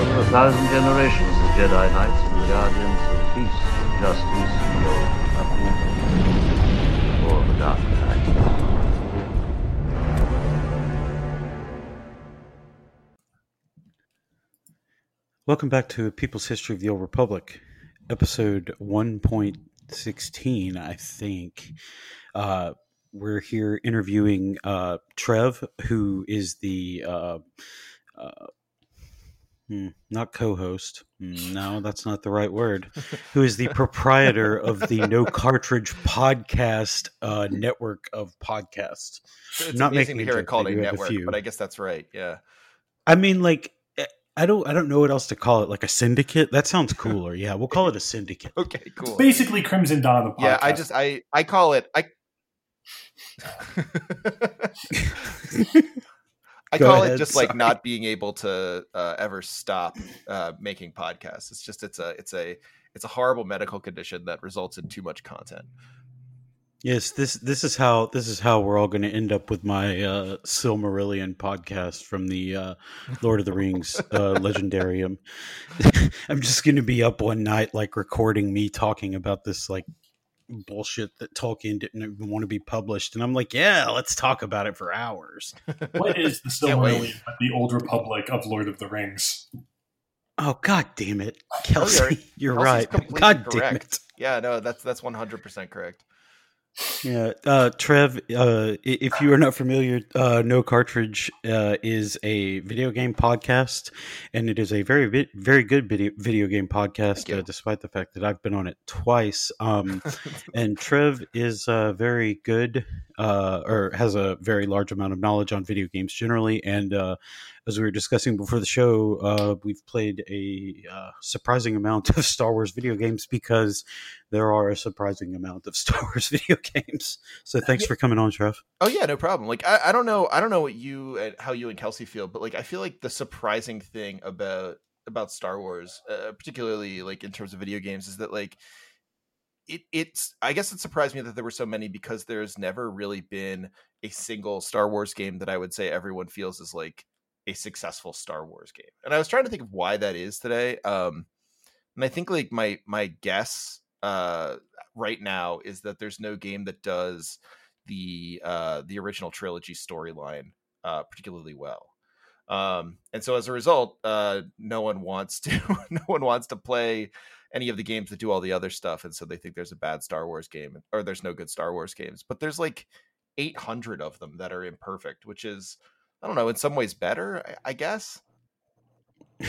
over a thousand generations, the Jedi Knights and Guardians of Peace, Justice, Evil, Uproar, or the Dark Knight. Welcome back to People's History of the Old Republic, episode 1.16, I think. Uh, we're here interviewing uh, Trev, who is the uh, uh, hmm, not co-host. Hmm, no, that's not the right word. Who is the proprietor of the No Cartridge Podcast uh, network of podcasts? It's Not amazing making to hear it called I a do a network, few. but I guess that's right. Yeah. I mean, like, eh, I don't, I don't know what else to call it. Like a syndicate. That sounds cooler. Yeah, we'll call it a syndicate. Okay. Cool. Basically, Crimson Dawn. The podcast. yeah. I just I I call it I. I Go call ahead, it just like not being able to uh, ever stop uh, making podcasts. It's just it's a it's a it's a horrible medical condition that results in too much content. Yes, this this is how this is how we're all going to end up with my uh, Silmarillion podcast from the uh, Lord of the Rings uh, Legendarium. I'm just going to be up one night, like recording me talking about this like bullshit that Tolkien didn't even want to be published, and I'm like, yeah, let's talk about it for hours. what is the Can't. Silmarillion but the Old Republic of Lord of the Rings? Oh God damn it, Kelsey, you're, Kelsey's right. completely God damn it. Yeah. No. That's that's one hundred percent correct. Yeah, uh, Trev. Uh, if you are not familiar, uh, No Cartridge uh, is a video game podcast, and it is a very very good video video game podcast. Uh, despite the fact that I've been on it twice, um, and Trev is uh, very good, uh, or has a very large amount of knowledge on video games generally. And uh, as we were discussing before the show, uh, we've played a uh, surprising amount of Star Wars video games because there are a surprising amount of Star Wars video games. So thanks Yeah. for coming on, Trev. Oh yeah, no problem. Like I, I don't know, I don't know what you, uh, how you and Kelsey feel, but like I feel like the surprising thing about about Star Wars, uh, particularly like in terms of video games, is that like it it's. I guess it surprised me that there were so many because there's never really been a single Star Wars game that I would say everyone feels is like a successful Star Wars game. And I was trying to think of why that is today. Um, and I think like my my guess uh right now is that there's no game that does the uh the original trilogy storyline uh particularly well um and so as a result uh no one wants to no one wants to play any of the games that do all the other stuff and so they think there's a bad star wars game or there's no good star wars games but there's like 800 of them that are imperfect which is i don't know in some ways better i, I guess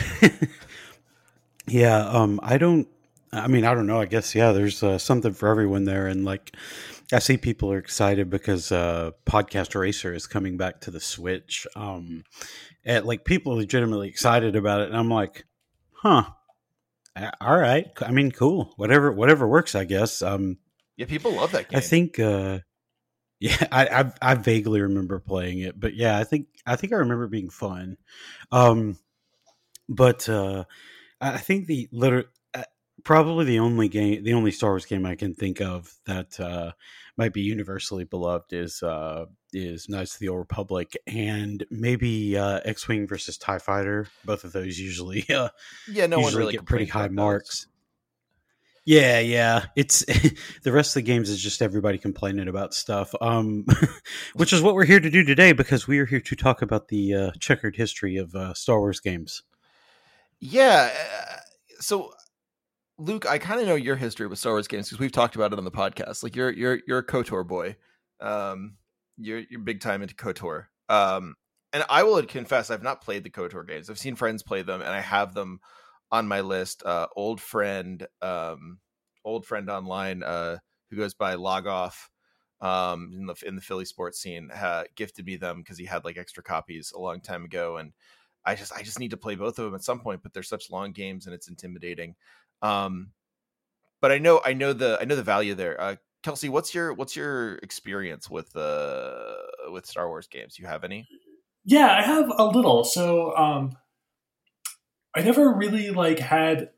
yeah, um, I don't. I mean, I don't know. I guess yeah. There's uh, something for everyone there, and like, I see people are excited because uh, Podcast Racer is coming back to the Switch. Um, and like people are legitimately excited about it, and I'm like, huh. All right. I mean, cool. Whatever, whatever works. I guess. Um, yeah people love that game I think, uh, yeah, I, I I vaguely remember playing it, but yeah, I think I think I remember being fun. Um, but uh, I think the liter- uh, probably the only game, the only Star Wars game I can think of that uh, might be universally beloved is uh, is Knights of the Old Republic, and maybe uh, X Wing versus Tie Fighter. Both of those usually uh, yeah no one usually really get pretty high marks. Yeah, yeah. It's the rest of the games is just everybody complaining about stuff. Um, which is what we're here to do today because we are here to talk about the uh, checkered history of uh, Star Wars games. Yeah. uh, So, Luke, I kind of know your history with Star Wars games because we've talked about it on the podcast. Like, you're you're you're a Kotor boy. Um, you're you're big time into Kotor. Um, and I will confess, I've not played the Kotor games. I've seen friends play them, and I have them on my list. Uh, old friend, um, old friend online, uh, who goes by Log Off. Um, in the in the Philly sports scene, uh, gifted me them because he had like extra copies a long time ago, and I just I just need to play both of them at some point, but they're such long games and it's intimidating. Um, but I know I know the I know the value there. Uh, Kelsey, what's your what's your experience with uh with Star Wars games? You have any? Yeah, I have a little. So, um, I never really like had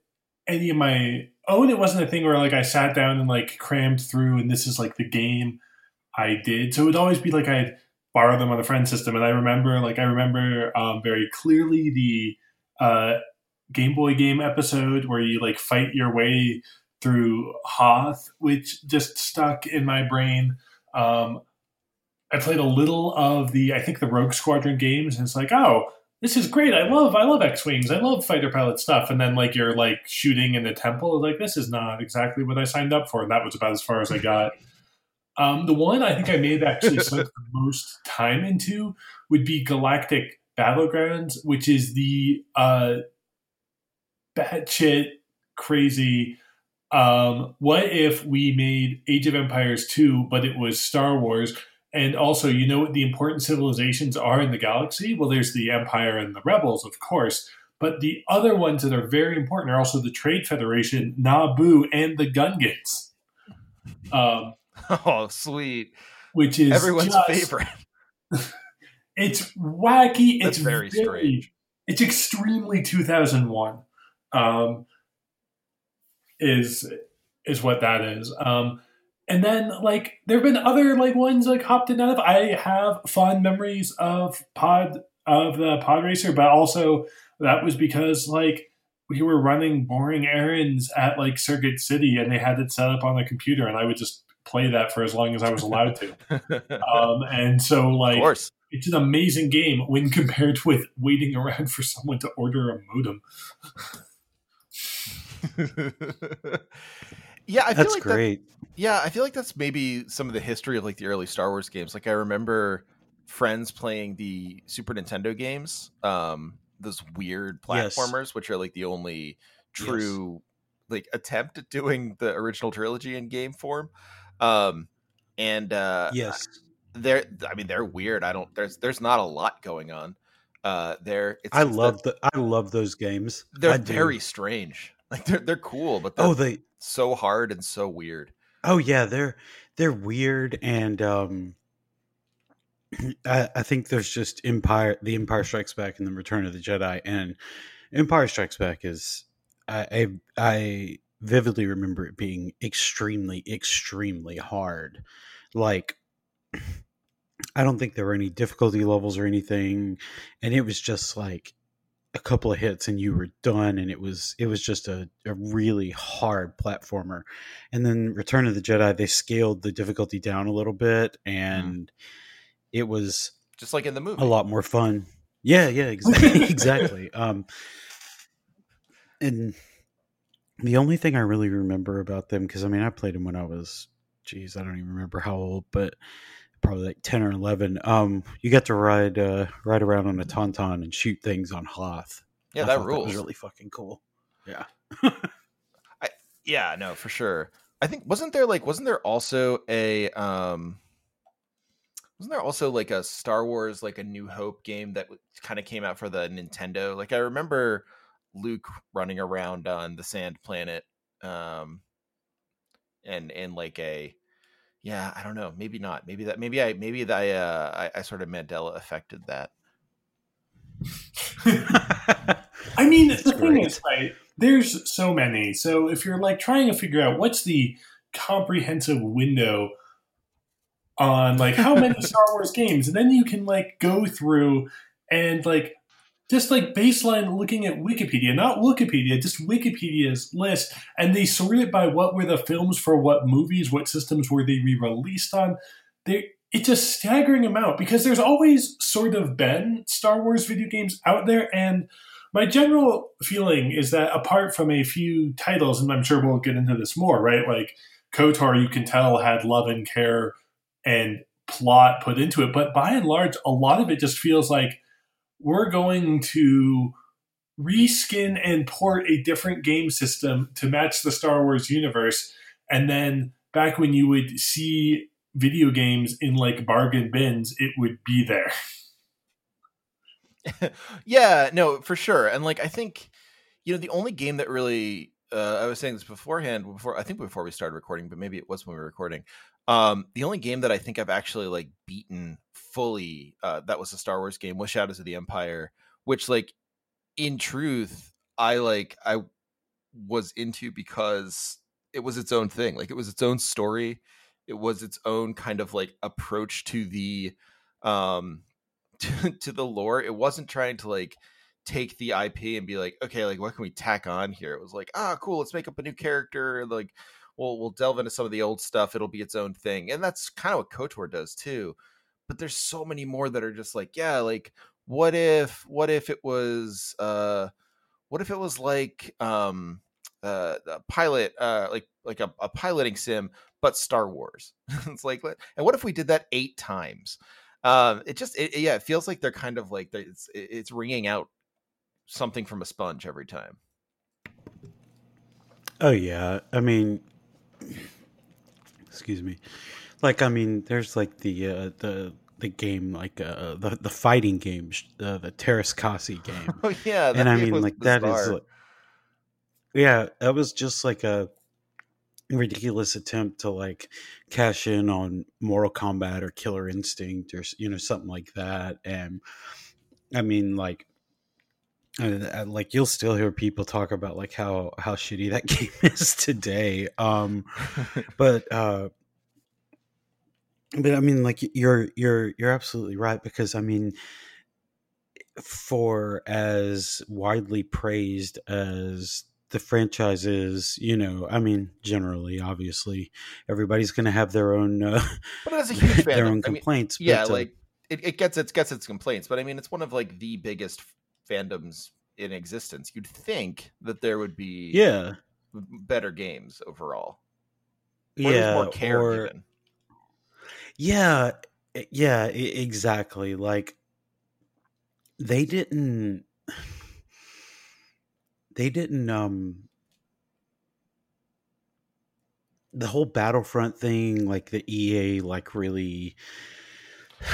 any of my own. It wasn't a thing where like I sat down and like crammed through, and this is like the game I did. So it would always be like I'd borrow them on a friend system, and I remember like I remember um, very clearly the uh, Game Boy game episode where you like fight your way through Hoth, which just stuck in my brain. Um, I played a little of the I think the Rogue Squadron games, and it's like, oh, this is great. I love I love X Wings. I love fighter pilot stuff. And then like you're like shooting in the temple, like this is not exactly what I signed up for. And that was about as far as I got. Um, the one I think I may have actually spent the most time into would be Galactic Battlegrounds, which is the uh, batshit crazy. Um, what if we made Age of Empires 2, but it was Star Wars? And also, you know what the important civilizations are in the galaxy? Well, there's the Empire and the Rebels, of course. But the other ones that are very important are also the Trade Federation, Naboo, and the Gungans. Um, oh, sweet! Which is everyone's just, favorite. it's wacky. That's it's very, very strange. It's extremely 2001. Um, is is what that is. Um, and then like there have been other like ones like hopped in out of. I have fond memories of Pod of the Pod Racer, but also that was because like we were running boring errands at like Circuit City, and they had it set up on the computer, and I would just play that for as long as I was allowed to. um, and so like it's an amazing game when compared with waiting around for someone to order a modem. Yeah, I that's feel like great. That, yeah, I feel like that's maybe some of the history of like the early Star Wars games. Like I remember friends playing the Super Nintendo games, um, those weird platformers, yes. which are like the only true yes. like attempt at doing the original trilogy in game form. Um, and uh, yes, they're I mean they're weird. I don't there's there's not a lot going on. Uh, there, I love the I love those games. They're very strange. Like they're they're cool, but oh they so hard and so weird. Oh yeah, they're they're weird and um I, I think there's just Empire the Empire Strikes Back and the Return of the Jedi and Empire Strikes Back is I I, I vividly remember it being extremely extremely hard. Like I don't think there were any difficulty levels or anything and it was just like a couple of hits and you were done and it was it was just a, a really hard platformer and then return of the jedi they scaled the difficulty down a little bit mm-hmm. and mm. it was just like in the movie a lot more fun yeah yeah exactly exactly um and the only thing i really remember about them because i mean i played them when i was geez i don't even remember how old but probably like 10 or 11 um you got to ride uh ride around on a tauntaun and shoot things on hoth. Yeah I that rules that was really fucking cool. Yeah. I, yeah no for sure. I think wasn't there like wasn't there also a um wasn't there also like a star wars like a new hope game that kind of came out for the nintendo? Like i remember luke running around on the sand planet um and in like a yeah, I don't know. Maybe not. Maybe that. Maybe I. Maybe I. Uh, I, I sort of Mandela affected that. I mean, That's the great. thing is, right? There's so many. So if you're like trying to figure out what's the comprehensive window on like how many Star Wars games, and then you can like go through and like just like baseline looking at Wikipedia, not Wikipedia, just Wikipedia's list, and they sort it by what were the films for what movies, what systems were they re-released on. They it's a staggering amount because there's always sort of been Star Wars video games out there, and my general feeling is that apart from a few titles, and I'm sure we'll get into this more, right? Like KOTOR, you can tell had love and care and plot put into it, but by and large, a lot of it just feels like we're going to reskin and port a different game system to match the Star Wars universe. And then back when you would see video games in like bargain bins, it would be there. yeah, no, for sure. And like I think, you know, the only game that really uh, I was saying this beforehand, before I think before we started recording, but maybe it was when we were recording. Um, the only game that I think I've actually like beaten fully uh, that was a Star Wars game was Shadows of the Empire, which like in truth I like I was into because it was its own thing. Like it was its own story. It was its own kind of like approach to the um to, to the lore. It wasn't trying to like take the IP and be like, okay, like what can we tack on here? It was like, ah, cool, let's make up a new character. Like, we'll we'll delve into some of the old stuff. It'll be its own thing, and that's kind of what Kotor does too. But there's so many more that are just like, yeah, like what if what if it was uh what if it was like um uh a pilot uh like like a, a piloting sim but Star Wars. it's like, and what if we did that eight times? Um, it just, it, yeah, it feels like they're kind of like it's it's ringing out something from a sponge every time. Oh yeah, I mean, excuse me. Like I mean, there's like the uh, the the game like uh, the the fighting game, uh, the Teräs Käsi game. oh yeah, and I mean like bizarre. that is. Like, yeah, that was just like a ridiculous attempt to like cash in on Mortal Kombat or Killer Instinct or you know something like that. And I mean, like uh, like you'll still hear people talk about like how how shitty that game is today um but uh but i mean like you're you're you're absolutely right because i mean for as widely praised as the franchise is you know i mean generally obviously everybody's going to have their own uh, but it's a huge their own complaints mean, yeah but, uh, like it, it gets its gets its complaints but i mean it's one of like the biggest fandoms in existence, you'd think that there would be yeah better games overall. Or yeah, more care or, given. Yeah, yeah, exactly. Like they didn't they didn't um the whole battlefront thing like the ea like really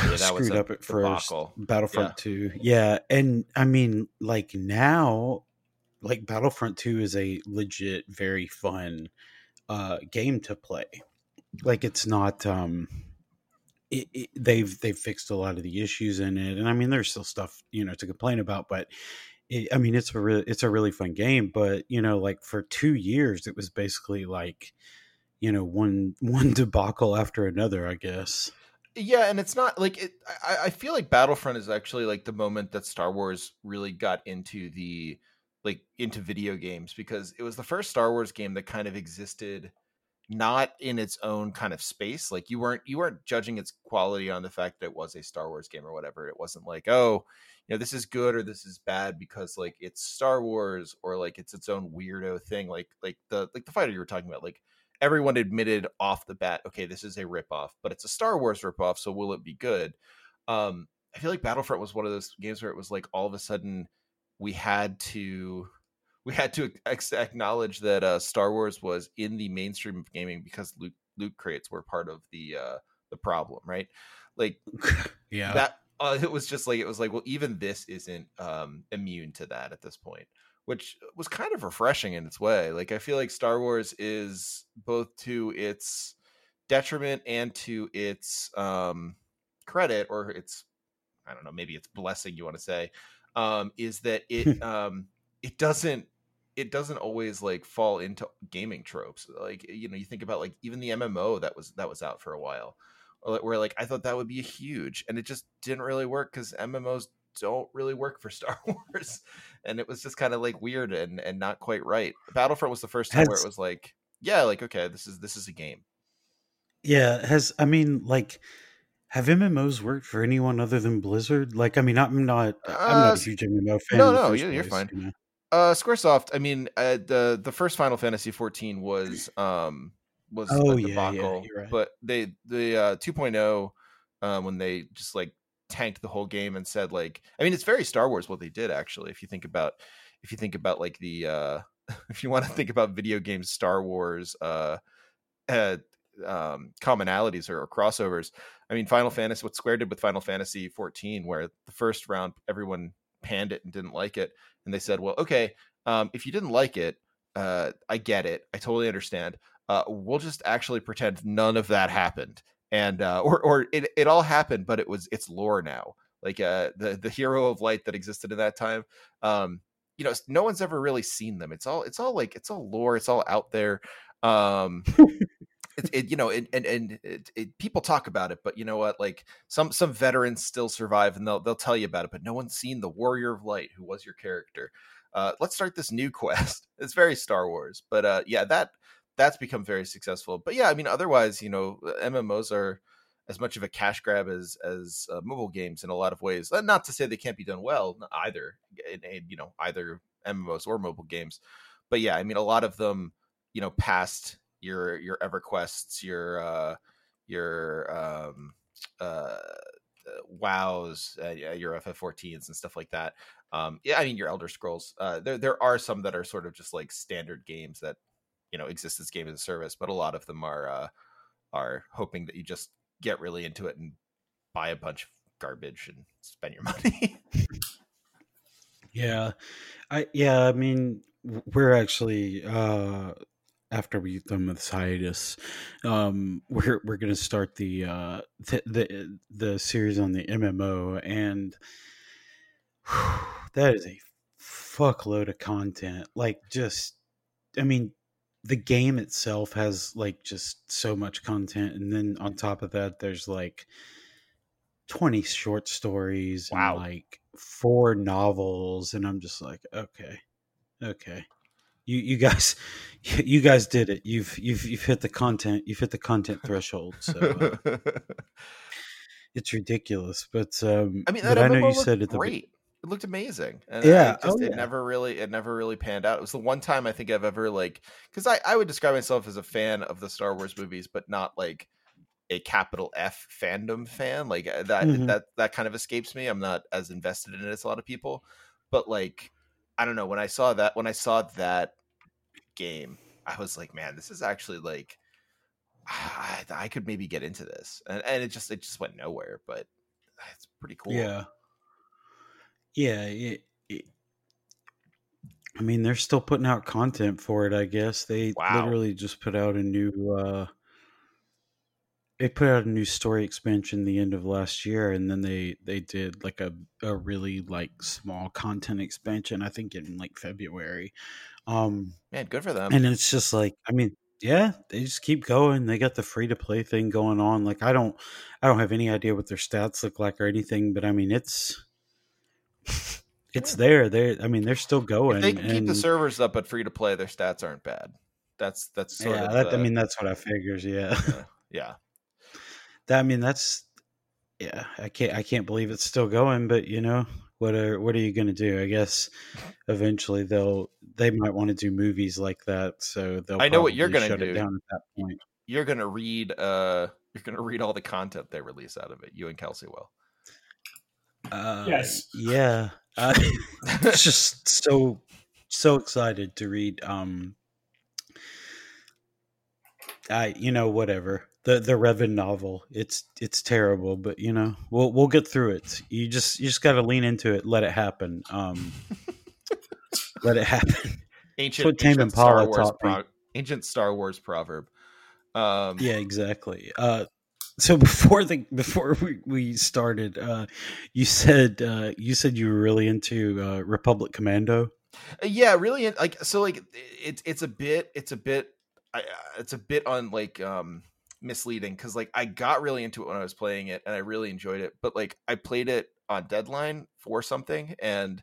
yeah, screwed up at first. Battlefront yeah. 2. Yeah. And I mean, like now, like Battlefront 2 is a legit, very fun uh, game to play. Like it's not, um, it, it, they've they've fixed a lot of the issues in it, and I mean, there's still stuff you know to complain about, but it, I mean, it's a really it's a really fun game. But you know, like for two years, it was basically like you know one one debacle after another, I guess. Yeah, and it's not like it, I, I feel like Battlefront is actually like the moment that Star Wars really got into the like into video games because it was the first Star Wars game that kind of existed not in its own kind of space. Like you weren't you weren't judging its quality on the fact that it was a Star Wars game or whatever. It wasn't like, oh, you know, this is good or this is bad because like it's Star Wars or like it's its own weirdo thing. Like like the like the fighter you were talking about, like everyone admitted off the bat, okay, this is a ripoff, but it's a Star Wars ripoff, so will it be good? Um, I feel like Battlefront was one of those games where it was like all of a sudden we had to we had to acknowledge that uh, Star Wars was in the mainstream of gaming because loot, loot crates were part of the uh, the problem, right? Like, yeah, that uh, it was just like it was like, well, even this isn't um, immune to that at this point which was kind of refreshing in its way. Like I feel like Star Wars is both to its detriment and to its um, credit, or its I don't know, maybe it's blessing you want to say, um, is that it um, it doesn't it doesn't always like fall into gaming tropes. Like you know, you think about like even the MMO that was that was out for a while, where like I thought that would be huge, and it just didn't really work because MMOs don't really work for Star Wars, and it was just kind of like weird and and not quite right. Battlefront was the first time has, where it was like, yeah, like okay, this is this is a game. Yeah, has I mean like have MMOs worked for anyone other than Blizzard? Like, I mean, I'm not, I'm not a uh, huge MMO fan. No, no, you're, you're fine. You know? Uh, SquareSoft. I mean, uh, the the first Final Fantasy 14 was um was oh, a debacle, yeah, yeah, right. but they the uh 2.0 um when they just like tanked the whole game and said like I mean it's very Star Wars what they did actually if you think about if you think about like the uh if you want to think about video games Star Wars uh, uh um commonalities or, or, crossovers I mean Final Fantasy what Square did with Final Fantasy 14 where the first round everyone panned it and didn't like it and they said well okay um if you didn't like it uh I get it I totally understand uh, we'll just actually pretend none of that happened and uh, or or it, it all happened, but it was it's lore now. Like uh, the the hero of light that existed in that time. Um, you know, no one's ever really seen them. It's all it's all like it's all lore. It's all out there. Um, it, it you know and and, and it, it, people talk about it but you know what like some some veterans still survive and they'll they'll tell you about it but no one's seen the warrior of light who was your character uh let's start this new quest it's very star wars but uh yeah that that's become very successful but yeah i mean otherwise you know mmos are as much of a cash grab as as uh, mobile games in a lot of ways uh, not to say they can't be done well either in, in you know either mmos or mobile games but yeah i mean a lot of them you know past your your EverQuests, your uh, your um, uh, WoWs, uh, your FF14s and stuff like that. Um, yeah, I mean your Elder Scrolls. Uh, there there are some that are sort of just like standard games that you know exist as game as a service, but a lot of them are uh, are hoping that you just get really into it and buy a bunch of garbage and spend your money. yeah, I yeah, I mean we're actually uh after we've done with hiatus, um, we're we're to start the, uh, the, the the series on the MMO, and whew, that is a fuckload of content. Like, just, I mean, the game itself has like just so much content, and then on top of that, there's like twenty short stories wow. and like four novels, and I'm just like, okay, okay you you guys you guys did it. You've you've you've hit the content. You've hit the content threshold. So uh, it's ridiculous. But um, I mean, that I know you said it great. It looked amazing. And yeah, just, oh, it never really it never really panned out. It was the one time I think I've ever like because I I would describe myself as a fan of the Star Wars movies, but not like a capital F fandom fan. Like uh, that mm-hmm. that that kind of escapes me. I'm not as invested in it as a lot of people. But like I don't know when I saw that when I saw that game, I was like, man, this is actually like I, I could maybe get into this, and, and it just it just went nowhere. But it's pretty cool. Yeah, yeah. It, it, I mean, they're still putting out content for it. I guess they wow. literally just put out a new. uh they put out a new story expansion the end of last year and then they they did like a, a really like small content expansion i think in like february um man good for them and it's just like i mean yeah they just keep going they got the free to play thing going on like i don't i don't have any idea what their stats look like or anything but i mean it's it's there they i mean they're still going if they can and, keep the servers up but free to play their stats aren't bad that's that's yeah that, the, i mean that's what i figures yeah yeah, yeah that, I mean, that's yeah. I can't I can't believe it's still going. But you know, what are what are you going to do? I guess eventually they'll they might want to do movies like that. So they'll. I know what you're going to do. down at that point. You're going to read. uh You're going to read all the content they release out of it. You and Kelsey will. Uh, yes. Yeah. Uh, it's just so so excited to read. Um. I you know whatever the the Revan novel. It's it's terrible, but you know we'll we'll get through it. You just you just got to lean into it, let it happen. Um, let it happen. Ancient, what Tame Impala taught pro- ancient Star Wars proverb. Um, yeah, exactly. Uh, so before the before we, we started, uh, you said uh, you said you were really into uh, Republic Commando. Uh, yeah, really. Like so, like it's it's a bit it's a bit I, it's a bit on like um misleading because like I got really into it when I was playing it and I really enjoyed it, but like I played it on deadline for something and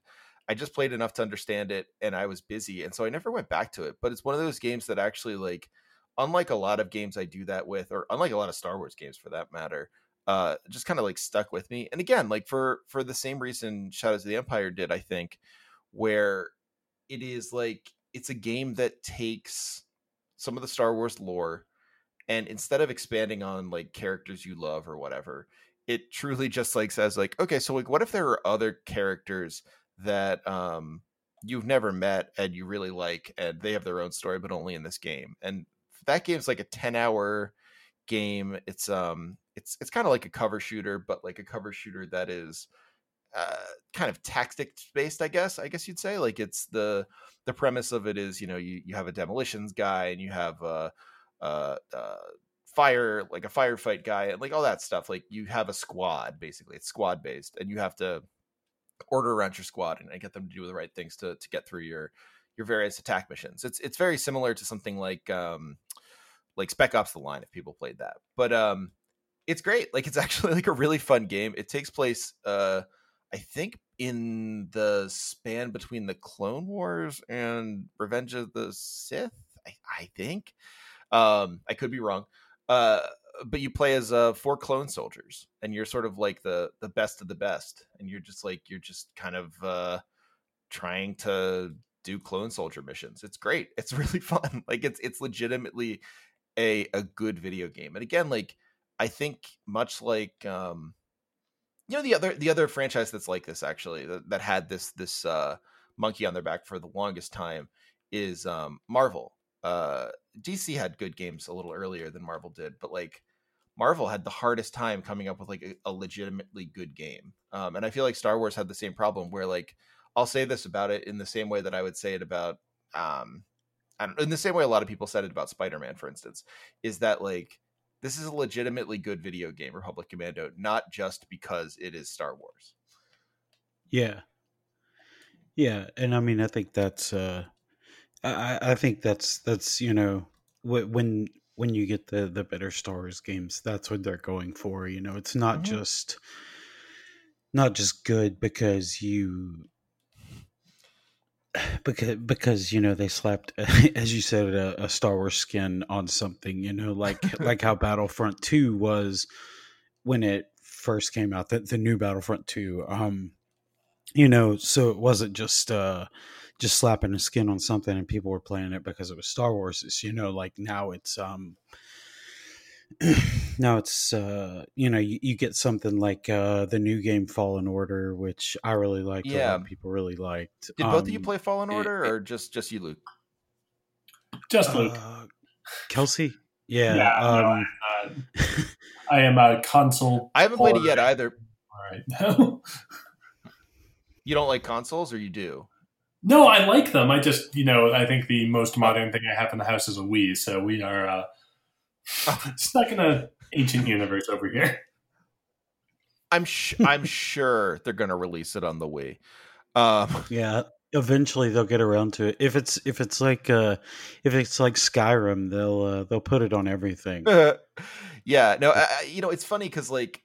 I just played enough to understand it and I was busy and so I never went back to it. But it's one of those games that actually like unlike a lot of games I do that with, or unlike a lot of Star Wars games for that matter, uh just kind of like stuck with me. And again, like for for the same reason Shadows of the Empire did, I think, where it is like it's a game that takes some of the Star Wars lore and instead of expanding on like characters you love or whatever it truly just like says like okay so like what if there are other characters that um you've never met and you really like and they have their own story but only in this game and that game's like a 10 hour game. It's um it's it's kind of like a cover shooter but like a cover shooter that is uh, kind of tactics based i guess i guess you'd say. Like it's the the premise of it is you know you, you have a demolitions guy and you have uh uh, uh, fire like a firefight guy and like all that stuff. Like you have a squad basically. It's squad based and you have to order around your squad and get them to do the right things to to get through your your various attack missions. It's it's very similar to something like um like Spec Ops: The Line if people played that. But um, it's great. Like it's actually like a really fun game. It takes place, uh, I think, in the span between the Clone Wars and Revenge of the Sith. I, I think. Um, I could be wrong. Uh, but you play as uh, four clone soldiers, and you're sort of like the the best of the best, and you're just like you're just kind of uh, trying to do clone soldier missions. It's great. It's really fun. Like it's it's legitimately a a good video game. And again, like I think much like um you know the other the other franchise that's like this actually that, that had this this uh monkey on their back for the longest time is um Marvel. Uh DC had good games a little earlier than Marvel did, but like Marvel had the hardest time coming up with like a, a legitimately good game. Um and I feel like Star Wars had the same problem where like I'll say this about it in the same way that I would say it about um I don't, in the same way a lot of people said it about Spider-Man for instance is that like this is a legitimately good video game Republic Commando not just because it is Star Wars. Yeah. Yeah, and I mean I think that's uh I I think that's that's you know when when you get the the better Star Wars games that's what they're going for, you know. It's not Mhm. just not just good because you because because you know they slapped as you said a, a Star Wars skin on something you know like like how Battlefront 2 was when it first came out the, the new Battlefront 2 um you know so it wasn't just uh just slapping a skin on something and people were playing it because it was Star Wars it's you know like now it's um now it's uh you know you, you get something like uh the new game Fallen Order which I really liked a lot Yeah. of people really liked Did both of you Um, play Fallen it- Order it- or just just you Luke? Just Luke. Uh, Kelsey? Yeah. Yeah, no, um, Uh, I am a console. I haven't played it yet either. All right, no. You don't like consoles or you do? no, I like them. I just, you know, I think the most modern thing I have in the house is a Wii, so we are uh, stuck in an ancient universe over here. I'm sh- I'm sure they're going to release it on the Wii. Um yeah. Eventually they'll get around to it. If it's if it's like uh if it's like Skyrim, they'll uh, they'll put it on everything. yeah, no, I, I- you know, it's funny cuz like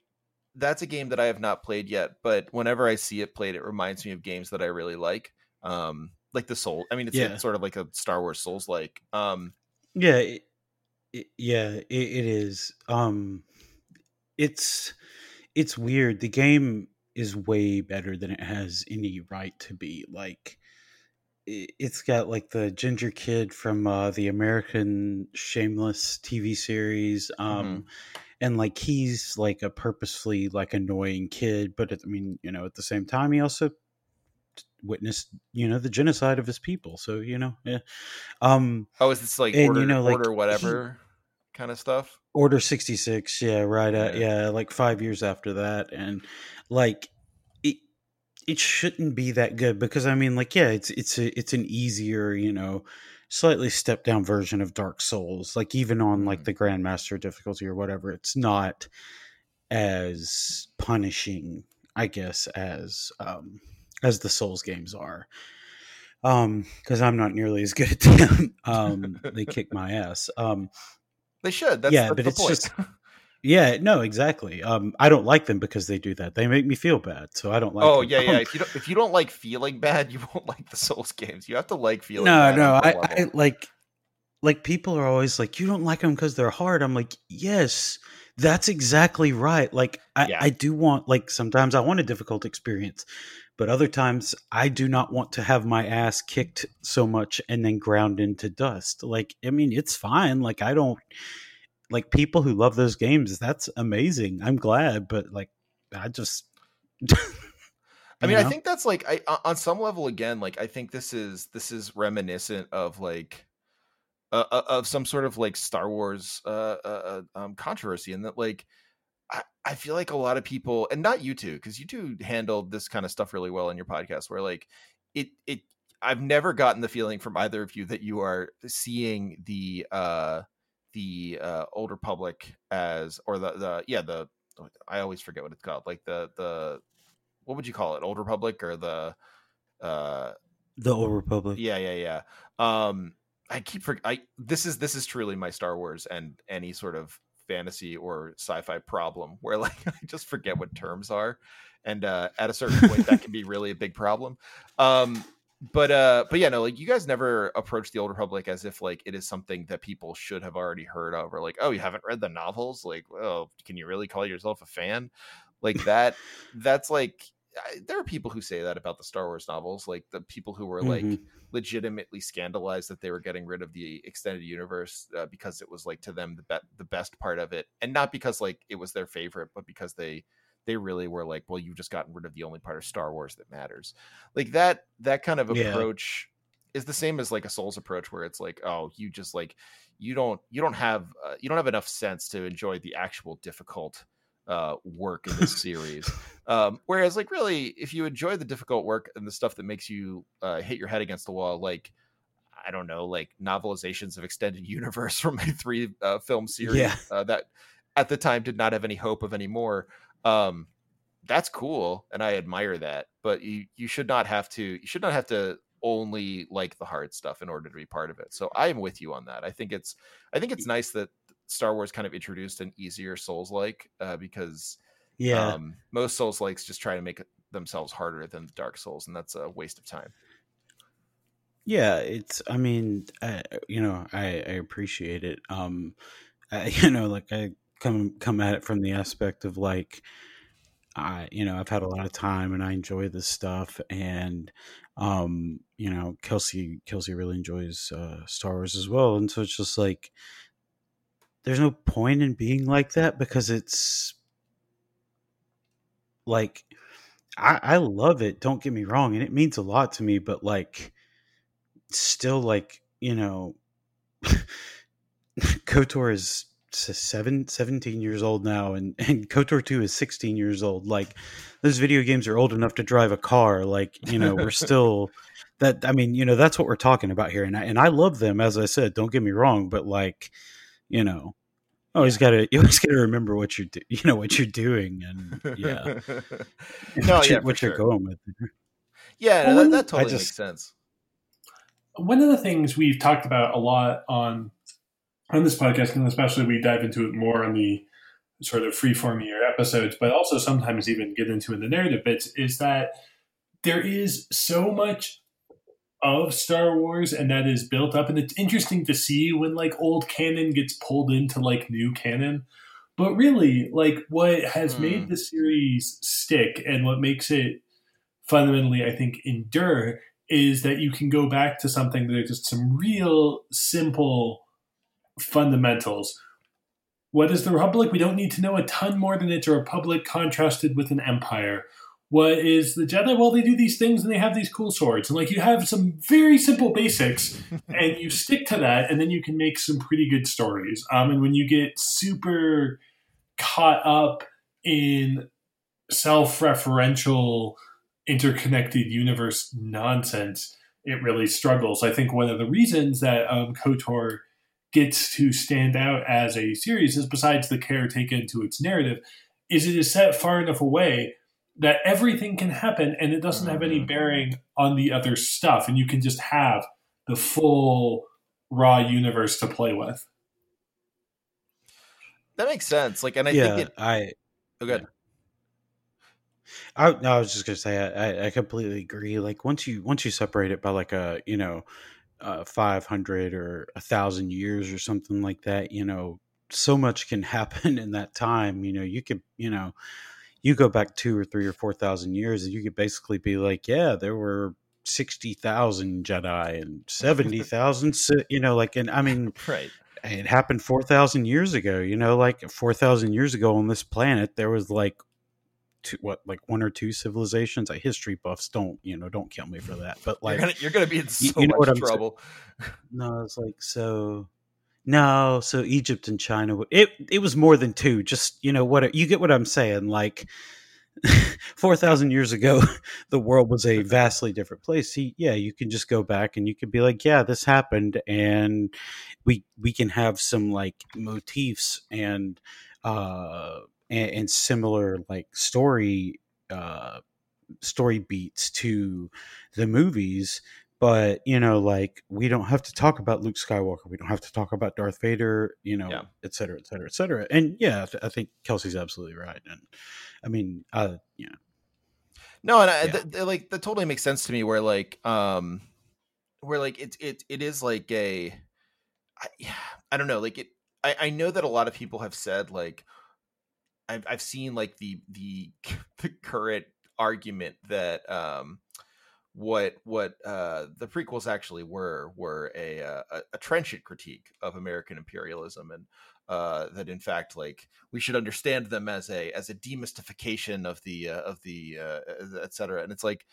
that's a game that I have not played yet, but whenever I see it played it reminds me of games that I really like. Um like the Soul. I mean, it's, Yeah. sort of like a Star Wars Souls like. Um Yeah, it, it- yeah, it, it is. Um, it's it's weird. The game is way better than it has any right to be. Like, it's got like the ginger kid from uh, the American Shameless TV series. Um, and like he's like a purposefully like annoying kid, but I mean, you know, at the same time, he also witnessed you know the genocide of his people. So you know, yeah. Um, oh, is this like And, you know, like, order he- whatever kind of stuff? Order 66, yeah, right at Yeah. yeah, like 5 years after that and like it it shouldn't be that good because I mean like yeah, it's it's a, it's an easier, you know, slightly stepped down version of Dark Souls. Like even on like Mhm. the Grandmaster difficulty or whatever, it's not as punishing, I guess, as um as the Souls games are. Um cuz I'm not nearly as good at them. Um they kick my ass. Um They should. That's, Yeah, that's but the it's point. just- Yeah, no, exactly. Um, I don't like them because they do that. They make me feel bad, so I don't like. oh them. yeah, yeah. If you don't if you don't like feeling bad, you won't like the Souls games. You have to like feeling. no, bad no, I, I like, like people are always like, you don't like them because they're hard. I'm like, yes, that's exactly right. Like, I, Yeah. I do want like sometimes I want a difficult experience, but other times I do not want to have my ass kicked so much and then ground into dust. Like, I mean, it's fine. Like, I don't like people who love those games. That's amazing. I'm glad, but like, I just. I mean, you I think that's like I on some level again, like I think this is this is reminiscent of like uh, uh, of some sort of like Star Wars uh, uh, uh, um, controversy, and that like I, I feel like a lot of people, and not you two, because you two handled this kind of stuff really well in your podcast, where like it it I've never gotten the feeling from either of you that you are seeing the uh the uh old republic as or the the yeah the I always forget what it's called like the the what would you call it old republic or the uh the Old Republic. yeah yeah yeah um I keep for I this is this is truly my Star Wars and any sort of fantasy or sci-fi problem where like I just forget what terms are, and uh, at a certain point that can be really a big problem. Um, but uh, but yeah, no, like you guys never approach the Old Republic as if like it is something that people should have already heard of, or like, oh, you haven't read the novels, like, well, can you really call yourself a fan? Like that, that's like there are people who say that about the Star Wars novels, like the people who were mm-hmm. like legitimately scandalized that they were getting rid of the extended universe uh, because it was like to them the be- the best part of it, and not because like it was their favorite, but because they they really were like, well, you've just gotten rid of the only part of Star Wars that matters. Like that that kind of approach yeah. is the same as like a Souls approach, where it's like, oh, you just like you don't you don't have uh, you don't have enough sense to enjoy the actual difficult uh, work in this series. Um, whereas, like, really, if you enjoy the difficult work and the stuff that makes you uh, hit your head against the wall, like, I don't know, like novelizations of extended universe from a three uh, film series yeah. uh, that at the time did not have any hope of anymore. Um, that's cool, and I admire that. But you you should not have to you should not have to only like the hard stuff in order to be part of it. So I am with you on that. I think it's I think it's nice that Star Wars kind of introduced an easier Souls like uh, because yeah, um, most Souls likes just try to make themselves harder than Dark Souls, and that's a waste of time. Yeah, it's. I mean, I, you know, I, I appreciate it. Um, I, you know, like I come come at it from the aspect of like, I, you know, I've had a lot of time and I enjoy this stuff, and um, you know, Kelsey Kelsey really enjoys uh, Star Wars as well, and so it's just like there's no point in being like that because it's like I, I love it. Don't get me wrong, and it means a lot to me. But like, still, like you know, Kotor is seven, 17 years old now, and and Kotor two is sixteen years old. Like, those video games are old enough to drive a car. Like, you know, we're still that. I mean, you know, that's what we're talking about here, and I, and I love them. As I said, don't get me wrong, but like you know, always got to you always got to remember what you're do, you know what you're doing and yeah, no, what, yeah, you're, what sure. you're going with. Yeah, well, that, that, totally just, makes sense. One of the things we've talked about a lot on on this podcast, and especially we dive into it more on the sort of free freeformier episodes, but also sometimes even get into in the narrative bits, is that there is so much of Star Wars and that is built up. And it's interesting to see when like old canon gets pulled into like new canon. But really, like what has mm. made the series stick and what makes it fundamentally, I think, endure is that you can go back to something that are just some real simple fundamentals. What is the Republic? We don't need to know a ton more than it's a Republic contrasted with an Empire what is the Jedi? Well, they do these things and they have these cool swords. And like you have some very simple basics and you stick to that and then you can make some pretty good stories. Um, and when you get super caught up in self referential, interconnected universe nonsense, it really struggles. I think one of the reasons that um, KOTOR gets to stand out as a series is besides the care taken to its narrative, is it is set far enough away that everything can happen and it doesn't have any mm-hmm. bearing on the other stuff and you can just have the full raw universe to play with that makes sense like and i yeah, think it i oh, good I, no, I was just gonna say I, I completely agree. Like once you once you separate it by like a you know uh, five hundred or a thousand years or something like that, you know, so much can happen in that time. You know, you could you know you go back two or three or four thousand years, and you could basically be like, yeah, there were sixty thousand Jedi and seventy thousand, you know, like, and I mean, right. It happened four thousand years ago. You know, like four thousand years ago on this planet, there was like two, what like one or two civilizations. Like history buffs don't you know don't kill me for that, but like you're gonna, you're gonna be in so you know much trouble. no, it's like so no, so Egypt and China. It it was more than two. Just you know what you get what I'm saying. Like four thousand years ago, the world was a vastly different place. See, yeah, you can just go back and you can be like, yeah, this happened, and we we can have some like motifs and uh and, and similar like story uh story beats to the movies but you know, like we don't have to talk about Luke Skywalker. We don't have to talk about Darth Vader. You know, Yeah. et cetera, et cetera, et cetera. And yeah, I th- I think Kelsey's absolutely right. And I mean, uh, yeah, No, and I, Yeah. th- th- like that totally makes sense to me. Where like, um, where like it it it is like a, I, I don't know, like it. I I know that a lot of people have said like, I've I've seen like the the the current argument that um, what what uh the prequels actually were were a uh, a, a trenchant critique of American imperialism and uh, that in fact like we should understand them as a as a demystification of the uh, of the uh, et cetera. And it's like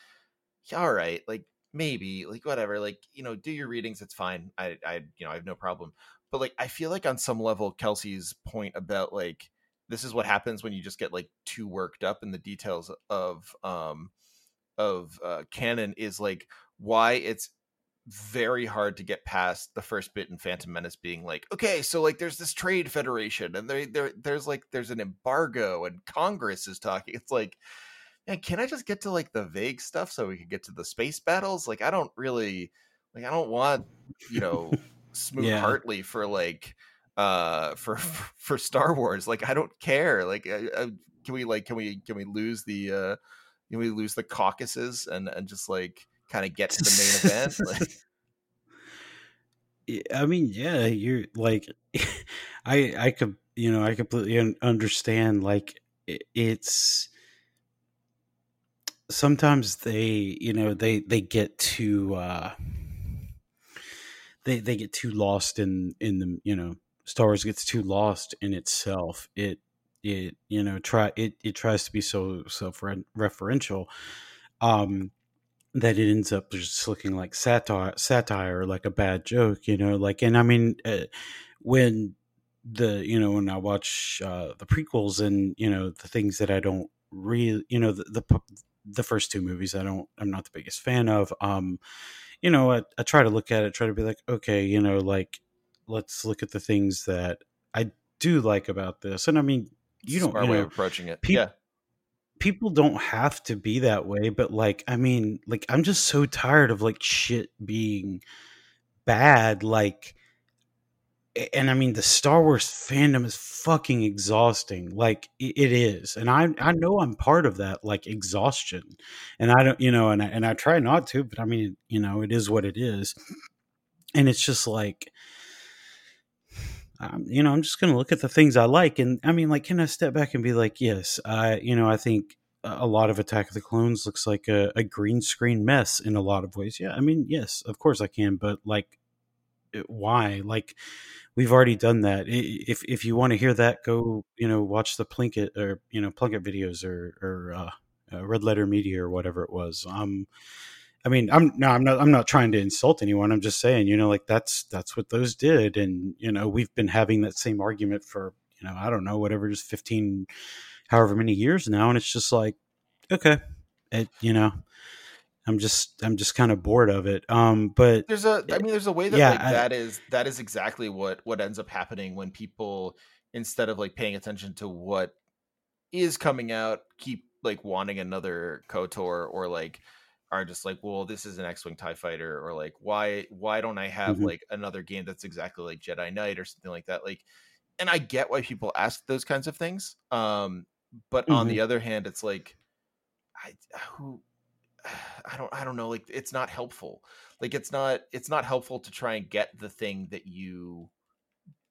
yeah, all right like maybe like whatever like you know do your readings it's fine. I i you know i have no problem. But like i feel like on some level kelsey's point about like this is what happens when you just get like too worked up in the details of um of uh canon is like why it's very hard to get past the first bit in Phantom Menace being like, okay, so like there's this trade federation and there there there's like there's an embargo and Congress is talking. It's like, man, can I just get to like the vague stuff so we can get to the space battles? Like I don't really like I don't want, you know, smooth Yeah. Hartley for like uh for for Star Wars. Like I don't care. Like I, I, can we like can we can we lose the uh can we lose the caucuses and and just like kind of get to the main event? Like I mean, yeah, you're like, I, I could, you know, I completely understand. Like, it's sometimes they, you know, they they get too, uh they they get too lost in in the, you know, Star Wars gets too lost in itself. It it you know try it it tries to be so self referential. Um, that it ends up just looking like satire, satire, like a bad joke, you know. Like, and I mean, uh, when the you know when I watch uh, the prequels and you know the things that I don't really, you know, the, the the first two movies I don't, I'm not the biggest fan of. Um, you know, I, I try to look at it, try to be like, okay, you know, like let's look at the things that I do like about this, and I mean, you don't, smart you way of approaching it. peop- yeah. people don't have to be that way but like i mean like i'm just so tired of like shit being bad like and i mean the star wars fandom is fucking exhausting like it is and i i know i'm part of that like exhaustion and i don't you know and I, and i try not to but i mean you know it is what it is and it's just like um, you know, I'm just going to look at the things I like. And I mean, like, can I step back and be like, yes, I, you know, I think a lot of Attack of the Clones looks like a, a green screen mess in a lot of ways. Yeah. I mean, yes, of course I can, but like, why? Like, we've already done that. If, if you want to hear that, go, you know, watch the Plinkett or, you know, Plunkett videos or, or, uh, uh, Red Letter Media or whatever it was. Um, I mean, I'm no, I'm not. I'm not trying to insult anyone. I'm just saying, you know, like that's that's what those did, and you know, we've been having that same argument for you know, I don't know, whatever, just fifteen, however many years now, and it's just like, okay, it, you know, I'm just I'm just kind of bored of it. Um, but there's a i mean there's a way that Yeah, like I- that is that is exactly what what ends up happening when people instead of like paying attention to what is coming out keep like wanting another kotor or like are just like well this is an x-wing tie fighter or like why why don't i have Mhm. like another game that's exactly like jedi knight or something like that like and i get why people ask those kinds of things um but on Mm-hmm. the other hand it's like i who i don't i don't know like it's not helpful like it's not it's not helpful to try and get the thing that you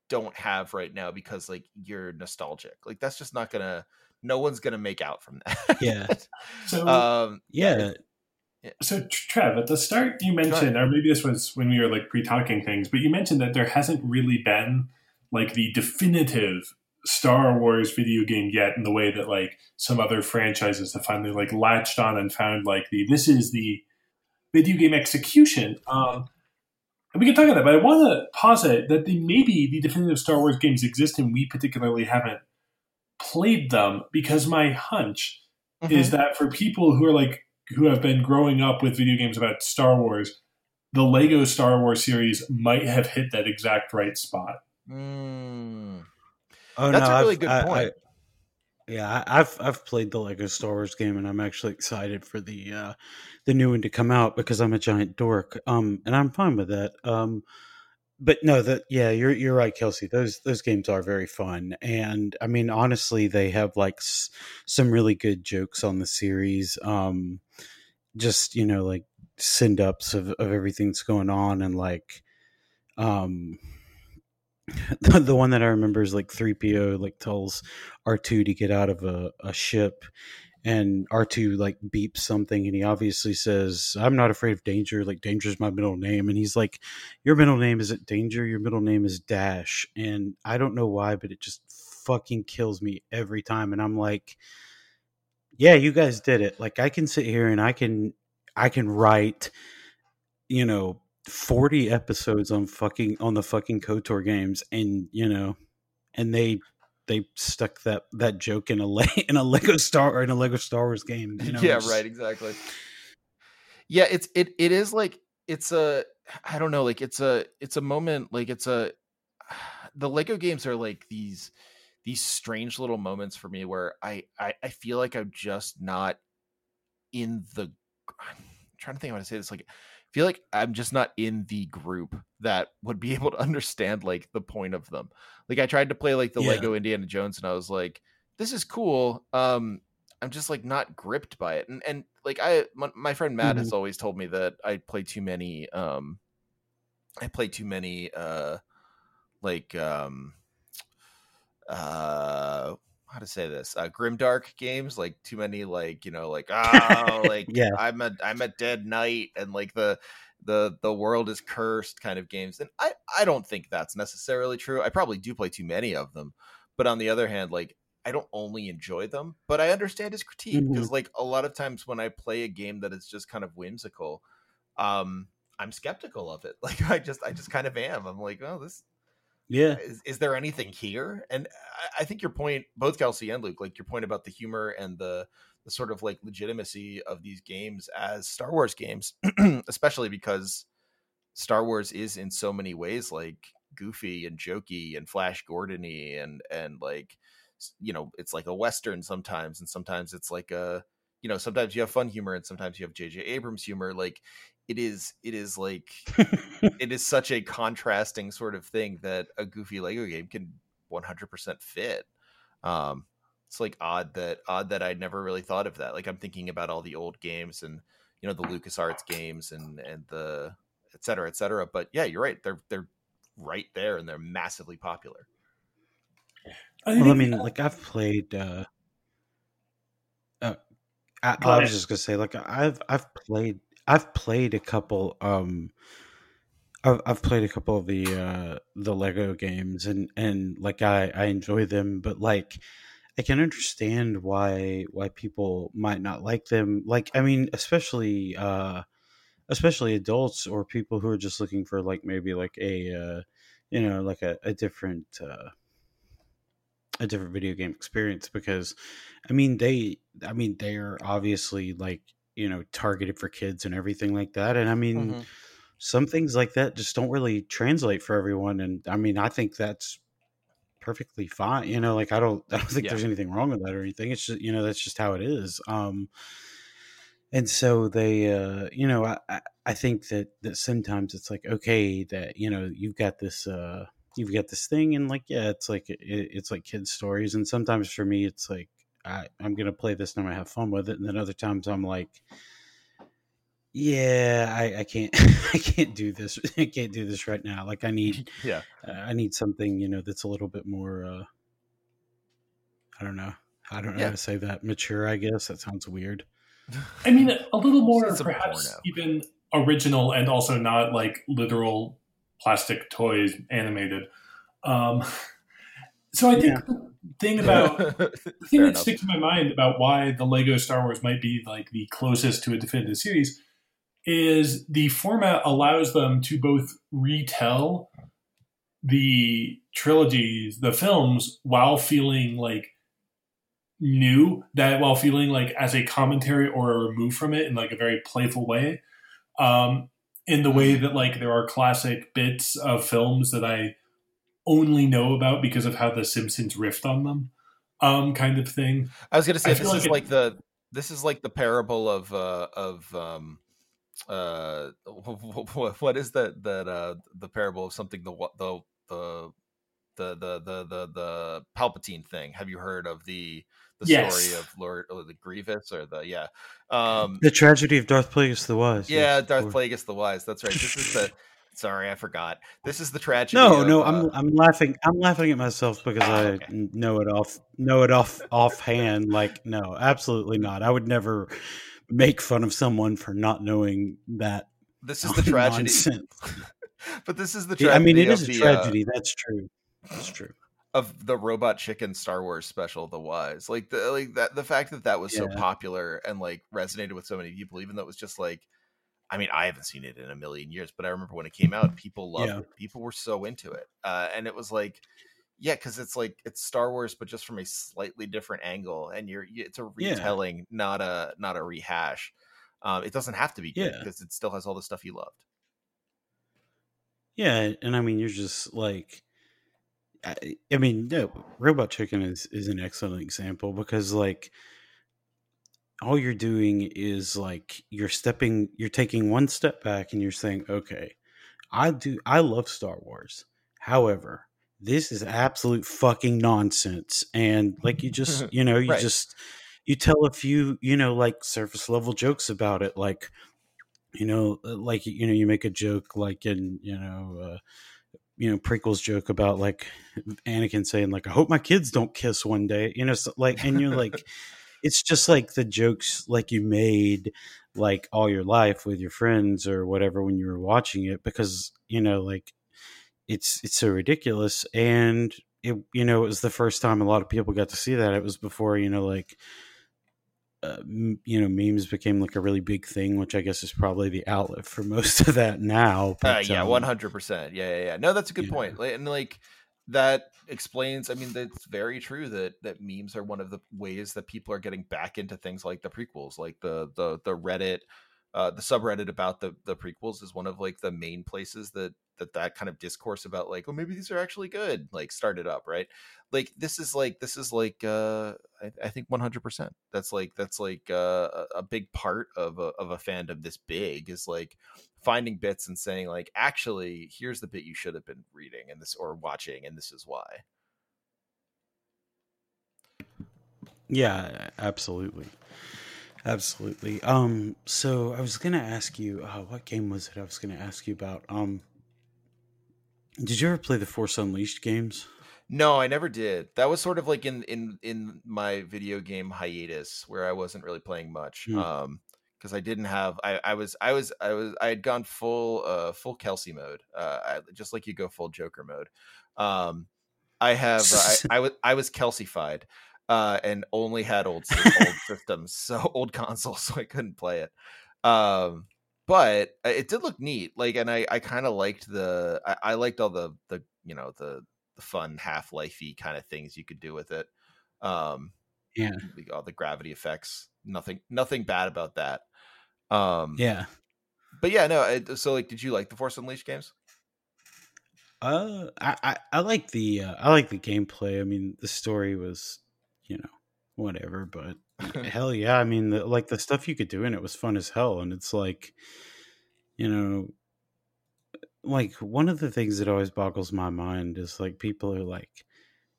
don't have right now because like you're nostalgic like that's just not gonna no one's gonna make out from that Yeah. So, um yeah, so Trev, at the start you mentioned, or maybe this was when we were like pre-talking things, but you mentioned that there hasn't really been like the definitive Star Wars video game yet in the way that like some other franchises have finally like latched on and found like the this is the video game execution. Um, and we can talk about that, but I want to posit that the maybe the definitive Star Wars games exist and we particularly haven't played them because my hunch Mm-hmm. is that for people who are like who have been growing up with video games about Star Wars, the Lego Star Wars series might have hit that exact right spot. Mm. oh no, That's no, a really I've- good I- point. Yeah, I- I've I've played the Lego Star Wars game, and I'm actually excited for the uh, the new one to come out because I'm a giant dork. Um, and I'm fine with that. Um, but no, that yeah, you're you're right, Kelsey. Those those games are very fun, and I mean, honestly, they have like s- some really good jokes on the series. Um, just you know, like send ups of of everything that's going on, and like, um, the, the one that I remember is like three PO like tells R two to get out of a, a ship, and R two like beeps something, and he obviously says, "I'm not afraid of danger. Like danger is my middle name." And he's like, "Your middle name isn't Danger. Your middle name is Dash." And I don't know why, but it just fucking kills me every time. And I'm like, "Yeah, you guys did it. Like I can sit here and I can I can write, you know." 40 episodes on fucking on the fucking kotor games and you know and they they stuck that that joke in a Le- in a lego star or in a lego star wars game you know yeah, right, exactly. Yeah, it's it it is like it's a I don't know, like it's a it's a moment like it's a the Lego games are like these these strange little moments for me where I I, I feel like I'm just not in the I'm trying to think how to say this like feel like I'm just not in the group that would be able to understand like the point of them. Like I tried to play like the Yeah. Lego Indiana Jones and I was like this is cool. Um I'm just like not gripped by it. And and like I my, my friend Matt has always told me that I play too many um I play too many uh like um uh how to say this uh grimdark games like too many like you know like oh like Yeah. i'm a i'm a dead knight and like the the the world is cursed kind of games and i i don't think that's necessarily true i probably do play too many of them but on the other hand like i don't only enjoy them but i understand his critique because like a lot of times when i play a game that is just kind of whimsical um i'm skeptical of it like i just i just kind of am i'm like oh this yeah is, is there anything here? And I, I think your point, both Kelsey and Luke, like your point about the humor and the the sort of like legitimacy of these games as Star Wars games, especially because Star Wars is in so many ways like goofy and jokey and Flash Gordony and and like you know it's like a western sometimes and sometimes it's like a you know sometimes you have fun humor and sometimes you have JJ Abrams humor like it is it is like it is such a contrasting sort of thing that a goofy Lego game can 100% fit. Um, it's like odd that odd that I'd never really thought of that. Like I'm thinking about all the old games and you know the LucasArts games and and the et cetera, et cetera. But yeah, you're right. They're they're right there and they're massively popular. I well i mean like i've played uh uh, I, I was just gonna say like i've i've played i've played a couple um I've, I've played a couple of the uh the lego games and and like i i enjoy them but like i can understand why why people might not like them. Like i mean especially uh especially adults or people who are just looking for like maybe like a uh you know like a, a different uh a different video game experience because i mean they i mean they're obviously like you know targeted for kids and everything like that and i mean some things like that just don't really translate for everyone and i mean i think that's perfectly fine you know like i don't i don't think Yeah. there's anything wrong with that or anything it's just you know that's just how it is um and so they uh you know i I- i think that that sometimes it's like okay that you know you've got this uh you've got this thing and like yeah it's like it, it's like kids stories and sometimes for me it's like I, i'm gonna play this and i'm gonna have fun with it and then other times i'm like yeah i, I can't i can't do this i can't do this right now like i need Yeah. uh, i need something you know that's a little bit more uh i don't know i don't know Yeah. how to say that mature i guess that sounds weird I mean, a little more It's perhaps even original and also not like literal plastic toys animated. Um, so I think Yeah. Thing about the thing that enough. sticks in my mind about why the Lego Star Wars might be like the closest to a definitive series is the format allows them to both retell the trilogies, the films, while feeling like new, that while feeling like as a commentary or a remove from it in like a very playful way. Um, in the way that like there are classic bits of films that I only know about because of how The Simpsons riffed on them. um kind of thing. I was gonna say I this feel is like it- like the this is like the parable of uh of um uh what is that that uh the parable of something the the the the the the the, the Palpatine thing. Have you heard of the the Yes. story of Lord or the Grievous or the yeah um The tragedy of Darth Plagueis the Wise. yeah yes, Darth or- Plagueis the Wise. That's right. This is the sorry I forgot. This is the tragedy. No, of, no, uh, I'm I'm laughing. I'm laughing at myself because Ah, I okay. know it off know it off offhand. Like, no, absolutely not. I would never make fun of someone for not knowing that. this is the tragedy. nonsense. but this is the Yeah, tragedy. I mean, it is a the, uh, tragedy. That's true. That's true. of the robot chicken Star Wars special, The Wise. Like the like that the fact that that was so popular and like resonated with so many people, even though it was just like, I mean, I haven't seen it in a million years, but I remember when it came out, people loved Yeah. it. People were so into it, uh, and it was like. Yeah, because it's like it's Star Wars, but just from a slightly different angle, and you're it's a Yeah. retelling, not a not a rehash. Um, it doesn't have to be good Yeah. because it still has all the stuff you loved. Yeah, and I mean, you're just like, I, I mean, no, Robot Chicken is is an excellent example because like, all you're doing is like you're stepping, you're taking one step back, and you're saying, okay, I do, I love Star Wars. However, this is absolute fucking nonsense, and like you just, you know, you Right. just you tell a few, you know, like surface level jokes about it, like you know uh, like you know you make a joke like in you know uh you know prequels joke about like anakin saying like i hope my kids don't kiss one day you know so, like and you're like it's just like the jokes like you made like all your life with your friends or whatever when you were watching it because you know like it's it's so ridiculous and it you know it was the first time a lot of people got to see that it was before you know like uh, m- you know memes became like a really big thing which i guess is probably the outlet for most of that now Uh, yeah, um, one hundred percent. Yeah, yeah, yeah. No, that's a good yeah. point. Like, And like that explains. I mean, that's very true. That that memes are one of the ways that people are getting back into things like the prequels, like the the the Reddit, uh, the subreddit about the the prequels is one of like the main places that that that kind of discourse about like, oh, maybe these are actually good, like started up, right? Like this is like this is like uh, I, I think one hundred percent. That's like that's like uh, a, big part of a of a fandom this big is like finding bits and saying like actually here's the bit you should have been reading and this or watching and this is why yeah absolutely absolutely um so i was gonna ask you uh, what game was it i was gonna ask you about um did you ever play the force unleashed games? No i never did. That was sort of like in in in my video game hiatus where i wasn't really playing much Hmm. um because i didn't have I, I was i was i was i had gone full uh full kelsey mode uh I, just like you go full joker mode. Um i have uh, I, I was i was kelseyfied uh and only had old old systems so old consoles so i couldn't play it. Um but uh, it did look neat like and i i kind of liked the I, I liked all the the you know the the fun half lifey kind of things you could do with it um yeah all the gravity effects nothing nothing bad about that um yeah but yeah no it, so like did you like the force unleashed games Uh, I, I, I like the uh, I like the gameplay. I mean, the story was, you know, whatever. But hell yeah, I mean, the, like the stuff you could do in it was fun as hell. And it's like, you know, like one of the things that always boggles my mind is like people are like,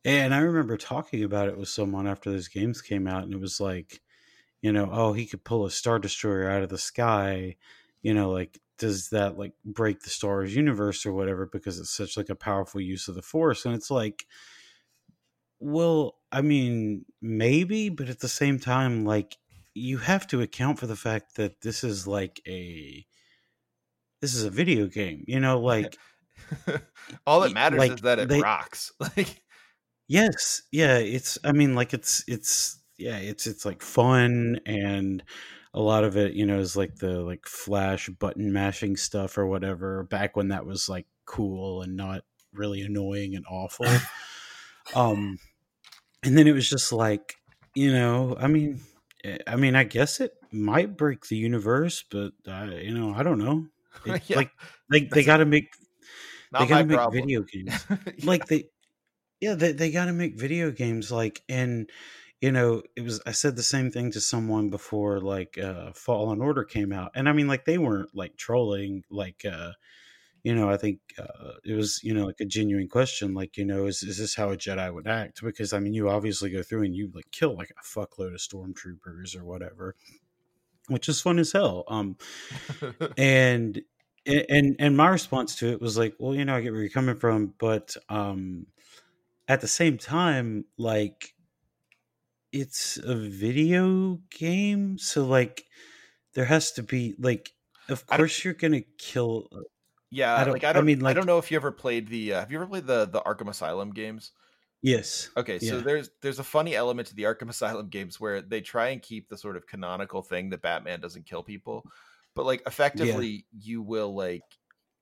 and I remember talking about it with someone after those games came out, and it was like, you know, oh, he could pull a star destroyer out of the sky, you know, like does that like break the Star Wars universe or whatever because it's such like a powerful use of the Force? And it's like, well, I mean, maybe, but at the same time, like you have to account for the fact that this is like a this is a video game, you know, like all that matters like, is that it they- rocks like Yes, yeah, it's I mean like it's it's yeah, it's it's like fun and a lot of it, you know, is like the like flash button mashing stuff or whatever back when that was like cool and not really annoying and awful. um and then it was just like, you know, I mean eh, I mean, I guess it might break the universe, but uh, you know, I don't know. It, Yeah, like they they got to make they got to make problem video games. Like they Yeah, they they got to make video games like and you know it was I said the same thing to someone before like uh Fallen Order came out and I mean like they weren't like trolling like uh you know I think uh it was you know like a genuine question like you know is is this how a Jedi would act? Because I mean you obviously go through and you like kill like a fuckload of stormtroopers or whatever which is fun as hell um and and and my response to it was like well you know I get where you're coming from but um at the same time, like it's a video game, so like there has to be like of course you're gonna kill uh, Yeah, I don't- like I I don't. I, mean, like- don't know if you ever played the. Uh, have you ever played the the Arkham Asylum games? yes. Okay, so Yeah. there's there's a funny element to the Arkham Asylum games where they try and keep the sort of canonical thing that Batman doesn't kill people, but like effectively you will like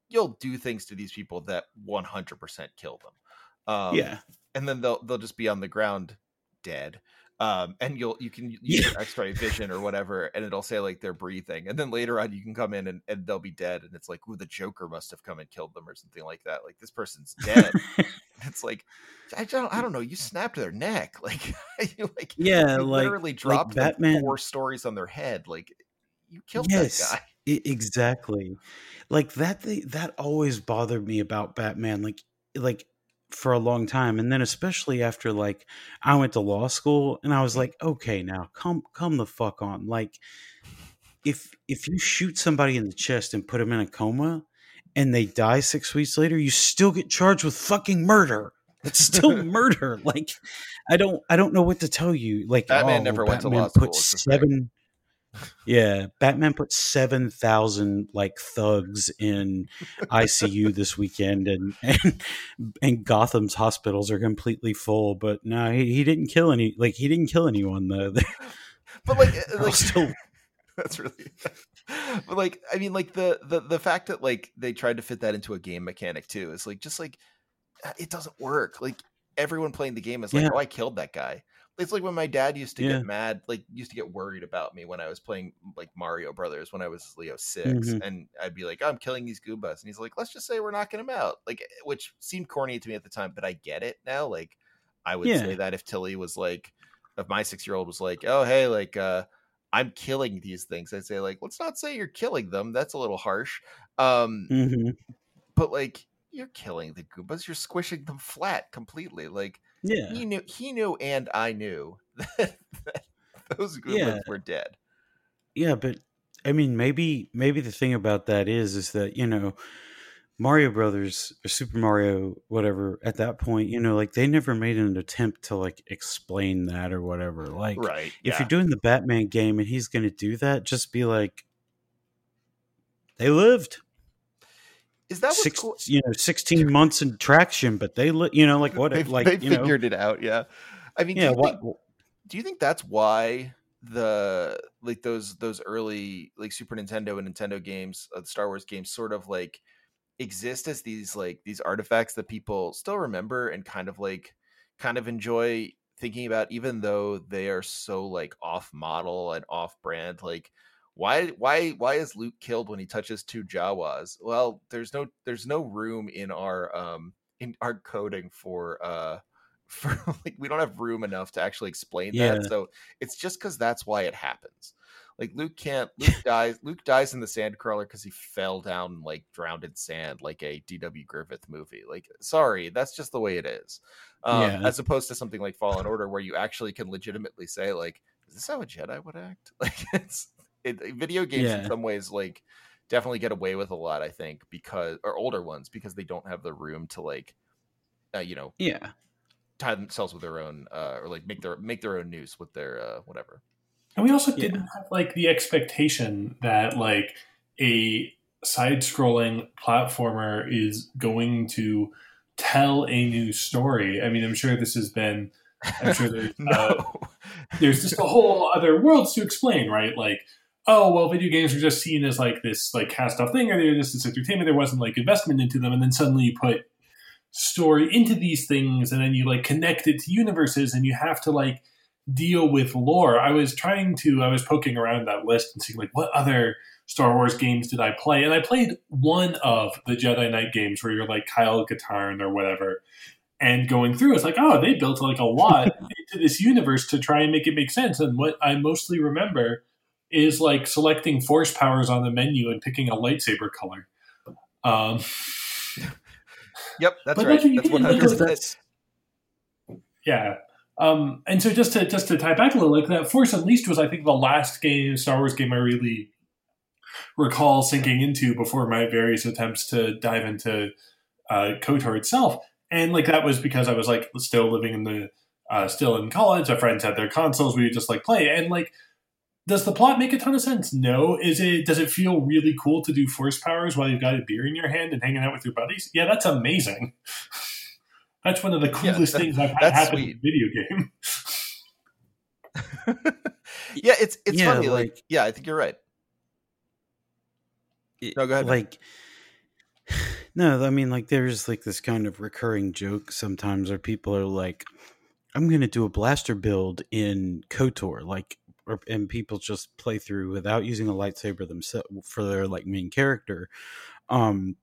you'll do things to these people that 100% kill them. Um, yeah. and then they'll they'll just be on the ground dead. Um, and you'll you can use Yeah. X-ray vision or whatever, and it'll say like they're breathing, and then later on you can come in and, and they'll be dead, and it's like, ooh, the Joker must have come and killed them or something like that. Like this person's dead. it's like I don't I don't know. You snapped their neck, like you like yeah, you like literally dropped them Batman- four stories on their head. Like you killed Yes. that guy. I- exactly. Like that thing that always bothered me about Batman like like for a long time and then especially after like I went to law school and I was like okay now come come the fuck on. Like if if you shoot somebody in the chest and put them in a coma and they die 6 weeks later you still get charged with fucking murder. It's still murder. Like I don't I don't know what to tell you like Batman oh, never went to law school, put it's the thing. seven yeah, Batman put seven thousand like thugs in ICU this weekend, and and and Gotham's hospitals are completely full. But no, he, he didn't kill any. Like he didn't kill anyone though. But like, uh, like still that's really but like i mean like the the the fact that like they tried to fit that into a game mechanic too is like just like uh, it doesn't work like everyone playing the game is like Yeah. oh i killed that guy it's like when my dad used to Yeah. get mad like used to get worried about me when i was playing like mario brothers when i was leo 6 Mhm. and i'd be like i'm killing these goombas and he's like let's just say we're knocking him out like which seemed corny to me at the time but i get it now like i would Yeah. say that if tilly was like if my six year old was like oh hey like uh I'm killing these things. I'd say like, let's not say you're killing them. That's a little harsh. Um, Mhm. but like you're killing the Goombas. You're squishing them flat completely. Like yeah, he knew, he knew, and I knew that, that those Goombas Yeah. were dead. yeah. But I mean, maybe maybe the thing about that is is that you know. Mario Brothers or Super Mario, whatever, at that point, you know, like they never made an attempt to like explain that or whatever. Like, Right. if you're doing the Batman game and he's going to do that, just be like, they lived is that six, cool? you know, sixteen months in traction, but they, you know, like what, they, like they you know, figured it out. Yeah. I mean, yeah, do you what, think do you think that's why the like those those early like Super Nintendo and Nintendo games, uh, Star Wars games, sort of like exist as these like these artifacts that people still remember and kind of like kind of enjoy thinking about, even though they are so like off model and off brand. Like, why why why is Luke killed when he touches two Jawas? Well, there's no there's no room in our um in our coding for uh for like we don't have room enough to actually explain Yeah. that. So it's just because that's why it happens. Like Luke can't Luke dies Luke dies in the sand crawler because he fell down and like drowned in sand like a DW Griffith movie. Like sorry, that's just the way it is. Um, Yeah. as opposed to something like Fallen Order where you actually can legitimately say like, is this how a Jedi would act? Like it's it, video games in some ways like definitely get away with a lot, I think, because or older ones because they don't have the room to like uh, you know, yeah, tie themselves with their own uh or like make their make their own noose with their uh whatever. And we also Yeah. didn't have like the expectation that like a side-scrolling platformer is going to tell a new story. I mean, I'm sure this has been. I'm sure there's, uh, no. there's just a whole other worlds to explain, right? Like, oh well, video games are just seen as like this like cast off thing, or they're just this entertainment. There wasn't like investment into them, and then suddenly you put story into these things, and then you like connect it to universes, and you have to like deal with lore. I was trying to, I was poking around that list and seeing like what other Star Wars games did I play, and I played one of the Jedi Knight games where you're like Kyle Katarn or whatever. and going through, it's like, oh, they built like a lot into this universe to try and make it make sense. And what I mostly remember is like selecting force powers on the menu and picking a lightsaber color. Um, Yep, that's right. that's what you That's did, one hundred percent. yeah. Um, and so just to just to tie back a little, like that Force Unleashed was, I think, the last game Star Wars game I really recall sinking into before my various attempts to dive into uh, Kotor itself. And like that was because I was like still living in the uh, still in college. Our friends had their consoles. We would just like play. And like, does the plot make a ton of sense? No. Is it? Does it feel really cool to do force powers while you've got a beer in your hand and hanging out with your buddies? Yeah, that's amazing. That's one of the Yeah, coolest that- things I've had that's happen sweet. in a video game. yeah, it's it's Yeah, funny. Like, like- yeah, I think you're right. it- No, go ahead. Like, no, I mean, like, there's like this kind of recurring joke sometimes where people are like, "I'm going to do a blaster build in Kotor," like, or, and people just play through without using a lightsaber themselves for their like main character, um,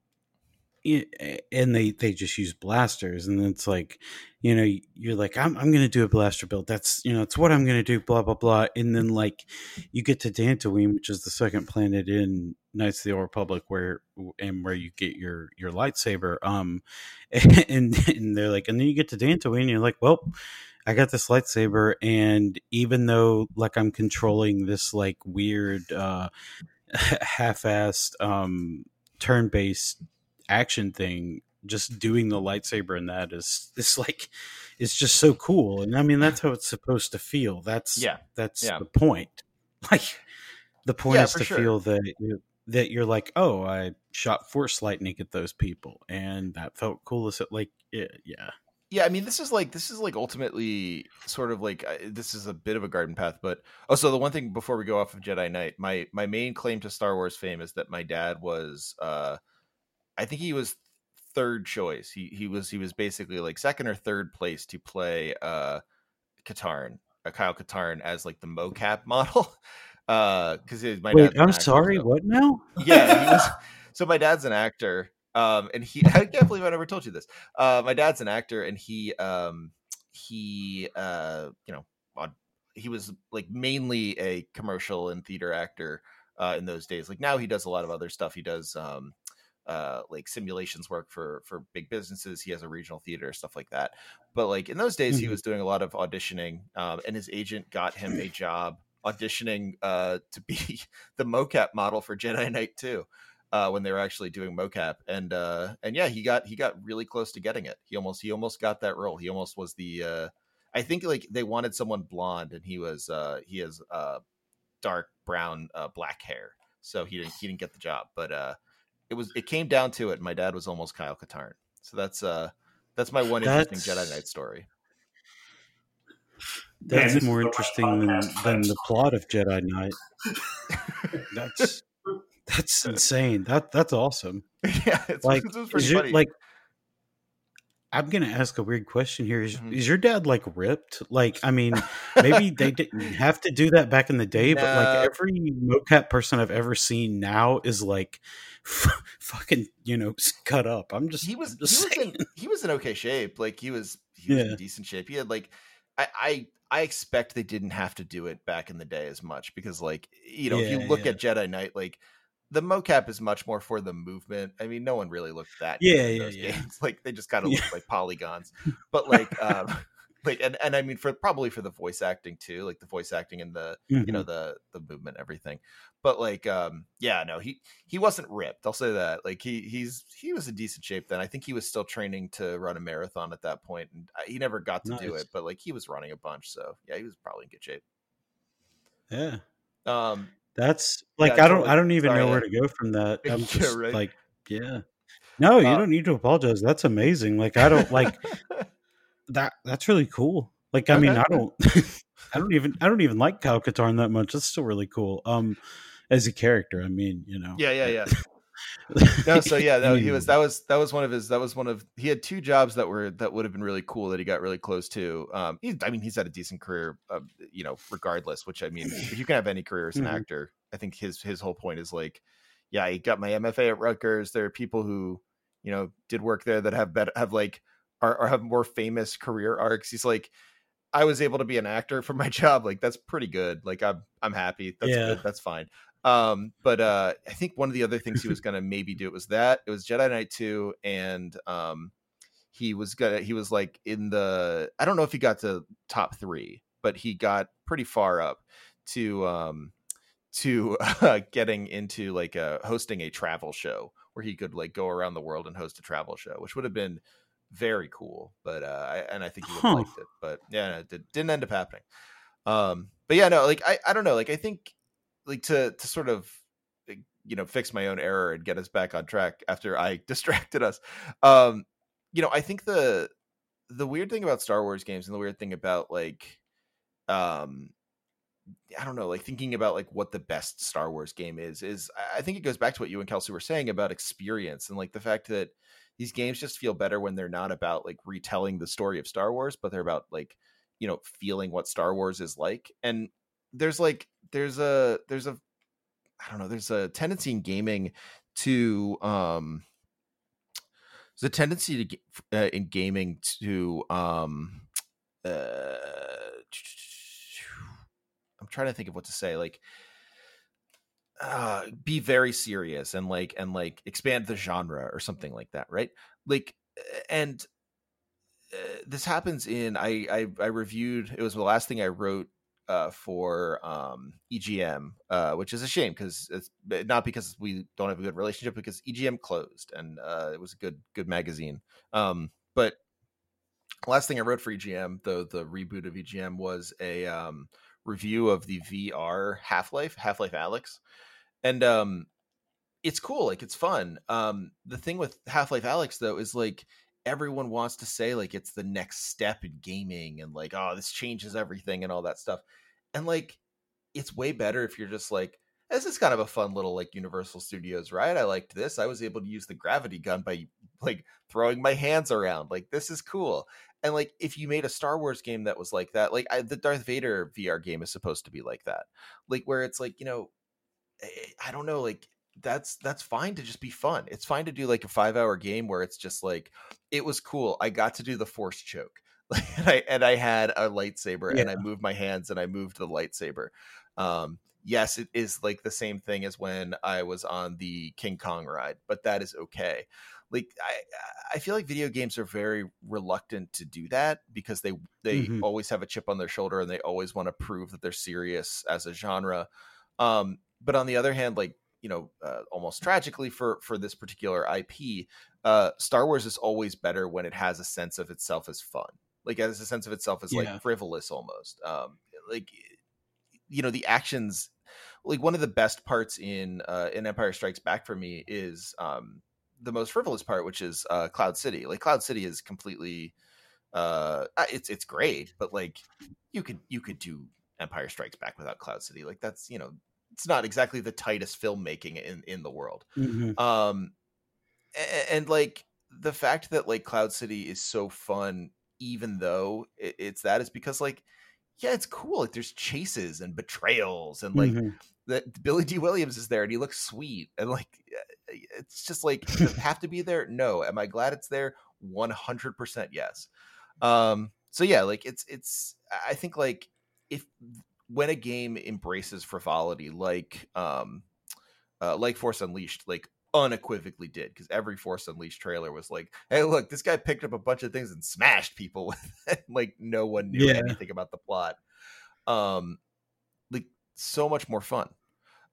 and they they just use blasters, and it's like, you know, you're like, "I'm I'm to do a blaster build." That's you know, it's what I'm to do. Blah blah blah, and then like you get to Dantooine, which is the second planet in Knights of the Old Republic, where and where you get your your lightsaber. Um, and and they're like, and then you get to Dantooine, and you're like, well, I got this lightsaber, and even though like I'm controlling this like weird, uh, half-assed, um, turn-based action thing. Just doing the lightsaber in that is is like it's just so cool, and I mean that's how it's supposed to feel. That's Yeah, that's yeah. the point. Like the point Yeah, is to sure. feel that you that you're like, oh, I shot force lightning at those people, and that felt cool. As it like, yeah, yeah. Yeah, I mean, this is like this is like ultimately sort of like uh, this is a bit of a garden path, but oh so the one thing before we go off of Jedi Knight, my my main claim to Star Wars fame is that my dad was, uh I think he was third choice. He he was he was basically like second or third place to play uh Katarn, uh, Kyle Katarn as like the mocap model. Uh, because my Wait, I'm sorry. so- What now? yeah he was so my dad's an actor um and he i can't believe i never told you this. Uh my dad's an actor and he um he uh you know on- he was like mainly a commercial and theater actor uh in those days. Like now he does a lot of other stuff. He does um uh like simulations work for for big businesses. He has a regional theater stuff like that. But like in those days he Mhm. was doing a lot of auditioning um and his agent got him a job auditioning uh to be the mocap model for Jedi Knight 2 uh, when they were actually doing mocap and uh, and yeah he got he got really close to getting it. He almost he almost got that role. He almost was the uh, I think like they wanted someone blonde and he was uh, he has uh, dark brown uh, black hair so he didn't he didn't get the job but uh, it was it came down to it. My dad was almost Kyle Katarn. So that's uh that's my one interesting Jedi Knight story. That's this is more interesting than, than the plot of Jedi Knight. That's that's insane. That that's awesome. yeah it's, Like, it was pretty your, funny like I'm gonna ask a weird question here. Is, Mhm. is your dad like ripped? Like, I mean, maybe they didn't have to do that back in the day, but like every mocap person I've ever seen now is like fucking, you know, cut up. I'm just, he was I'm he just was in he was in okay shape. Like he was he was Yeah. in decent shape. He had like I, I I expect they didn't have to do it back in the day as much because like you know if you look yeah. at Jedi Knight like the mocap is much more for the movement. I mean, no one really looked that Yeah, good in yeah, those yeah. games. Like they just kind of Yeah. look like polygons. But like um like and, and I mean for probably for the voice acting too, like the voice acting and the you know Mhm. the the movement everything but like um yeah no he he wasn't ripped i'll say that like he he's he was in decent shape then i think he was still training to run a marathon at that point and he never got to do it but like he was running a bunch so yeah he was probably in good shape yeah. um That's like Yeah, I don't totally. I don't even Sorry, know where to go from that. I'm Yeah, just right. like yeah. No, you Uh, don't need to apologize. That's amazing. Like I don't like that that's really cool. Like I mean I don't I don't even I don't even like Kyle Katarn that much. That's still really cool. Um as a character, I mean, you know. yeah yeah yeah no so yeah no, he was that was that was one of his that was one of he had two jobs that were that would have been really cool that he got really close to um he, i mean he's had a decent career uh, you know regardless which i mean if you can have any career as an Mhm. actor i think his his whole point is like yeah he got my mfa at rutgers there are people who you know did work there that have better have like are, are have more famous career arcs. He's like, I was able to be an actor for my job. Like that's pretty good. Like I'm I'm happy. That's Yeah. good. That's fine. Um, but uh, I think one of the other things he was gonna maybe do it was that it was Jedi Knight two, and um, he was gonna he was like in the I don't know if he got to top three, but he got pretty far up to um to uh, getting into like uh, hosting a travel show where he could like go around the world and host a travel show, which would have been very cool. But uh, I, and I think he would have Huh. liked it. But yeah, no, it did, didn't end up happening. Um, but yeah, no, like I, I don't know, like I think like to to sort of you know fix my own error and get us back on track after I distracted us. Um, you know, I think the the weird thing about Star Wars games and the weird thing about like um I don't know, like thinking about like what the best Star Wars game is, is I think it goes back to what you and Kelsey were saying about experience and like the fact that these games just feel better when they're not about like retelling the story of Star Wars, but they're about like, you know, feeling what Star Wars is like. And there's like there's a there's a I don't know, there's a tendency in gaming to um there's a tendency to uh, in gaming to um uh I'm trying to think of what to say like uh be very serious and like and like expand the genre or something like that right? Like and uh, this happens in I, I i reviewed it was the last thing i wrote uh for um egm uh which is a shame because it's not because we don't have a good relationship because egm closed and uh it was a good good magazine. Um but last thing i wrote for egm though the reboot of egm was a um review of the vr half-life half-life Alyx and um it's cool like it's fun. Um the thing with half-life Alyx though is like everyone wants to say like it's the next step in gaming and like oh this changes everything and all that stuff and like it's way better if you're just like this is kind of a fun little like universal studios right? I liked this. I was able to use the gravity gun by like throwing my hands around like this is cool and like if you made a star wars game that was like that like I, the darth vader vr game is supposed to be like that like where it's like you know eh, I don't know, like that's that's fine to just be fun. It's fine to do like a five hour game where it's just like it was cool. I got to do the force choke. And I and I had a lightsaber and I moved my hands and I moved the lightsaber. Um yes, it is like the same thing as when I was on the King Kong ride, but that is okay. Like I I feel like video games are very reluctant to do that because they they Mhm. always have a chip on their shoulder and they always want to prove that they're serious as a genre. Um but on the other hand like you know uh, almost tragically for for this particular ip uh star wars is always better when it has a sense of itself as fun. Like as a sense of itself as Yeah. like frivolous almost. Um like you know the actions like one of the best parts in uh in empire strikes back for me is um the most frivolous part which is uh cloud city. Like cloud city is completely uh it's it's great but like you could you could do empire strikes back without cloud city. Like that's you know it's not exactly the tightest filmmaking in in the world. Mhm. um a- and, like the fact that like cloud city is so fun even though it, it's that is because like yeah it's cool like there's chases and betrayals and like Mhm. that Billy Dee Williams is there and he looks sweet and like it's just like have to be there? No. Am i glad it's there? 100% yes. Um so yeah like it's it's i think like if when a game embraces frivolity like um uh, like force unleashed like unequivocally did because every force unleashed trailer was like hey look this guy picked up a bunch of things and smashed people with it like no one knew Yeah. anything about the plot um like so much more fun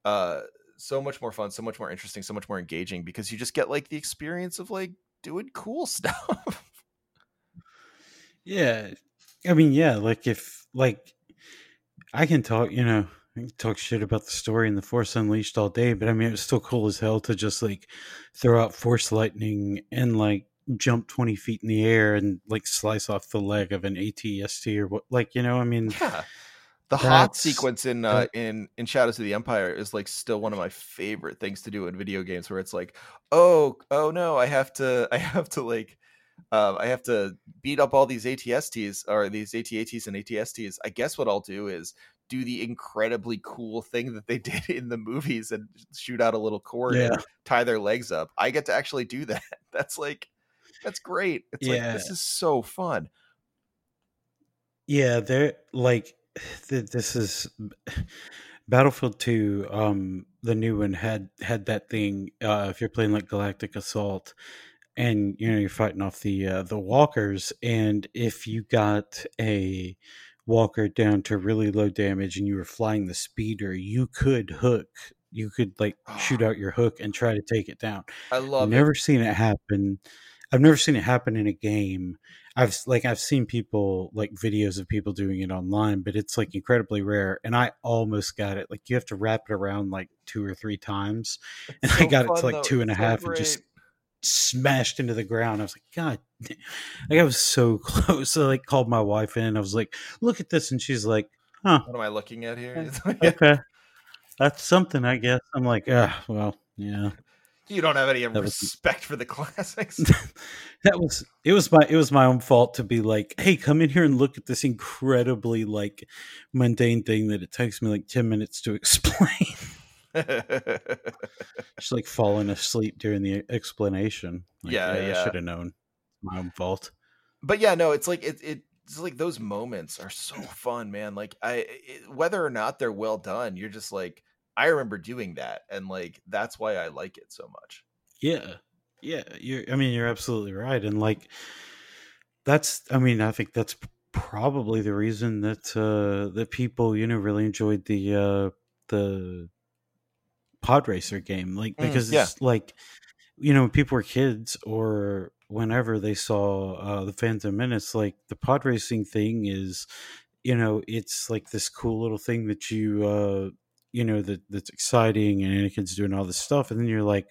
uh so much more fun so much more interesting so much more engaging because you just get like the experience of like doing cool stuff Yeah. I mean, yeah, like if like I can talk, you know, I can talk shit about the story and the Force Unleashed all day, but I mean, it was still cool as hell to just like throw out Force Lightning and like jump 20 feet in the air and like slice off the leg of an ATST or what, like, you know, I mean, yeah. The Hoth sequence in uh, in in shadows of the empire is like still one of my favorite things to do in video games where it's like oh oh no i have to i have to like um, i have to beat up all these atsts or these atats and atsts i guess what i'll do is do the incredibly cool thing that they did in the movies and shoot out a little cord Yeah. and tie their legs up i get to actually do that that's like That's great. It's Yeah. like this is so fun. Yeah, they're like th- this is Battlefront 2 um the new one had had that thing uh if you're playing like Galactic Assault and you know you're fighting off the uh, the walkers and if you got a walker down to really low damage and you were flying the speeder you could hook you could like shoot out your hook and try to take it down I I've love it. never seen it happen. I've never seen it happen in a game. I've like I've seen people like videos of people doing it online, but it's like incredibly rare. And I almost got it. Like you have to wrap it around like two or three times, and I so got it to like though. two and a so half, and just. Smashed into the ground. I was like, God, like I was so close. So I like called my wife in. I was like, Look at this, and she's like, Huh, What am I looking at here? Yeah. It's like, okay, that's something, I guess. I'm like, ah, well, yeah. you don't have any was- respect for the classics. that was it was my it was my own fault to be like hey come in here and look at this incredibly like mundane thing that it takes me like 10 minutes to explain just like falling asleep during the explanation Like, Yeah, i yeah. should have known my own fault but yeah, no, it's like it, it it's like those moments are so fun, man. Like I it, whether or not they're well done, you're just like I remember doing that, and like that's why I like it so much. yeah yeah you're i mean you're absolutely right and like that's i mean i think that's probably the reason that uh that people you know really enjoyed the uh the pod racer game like Mm, because yeah. it's like you know when people were kids or whenever they saw uh the phantom menace like the pod racing thing is you know it's like this cool little thing that you uh you know that that's exciting and Anakin's doing all this stuff and then you're like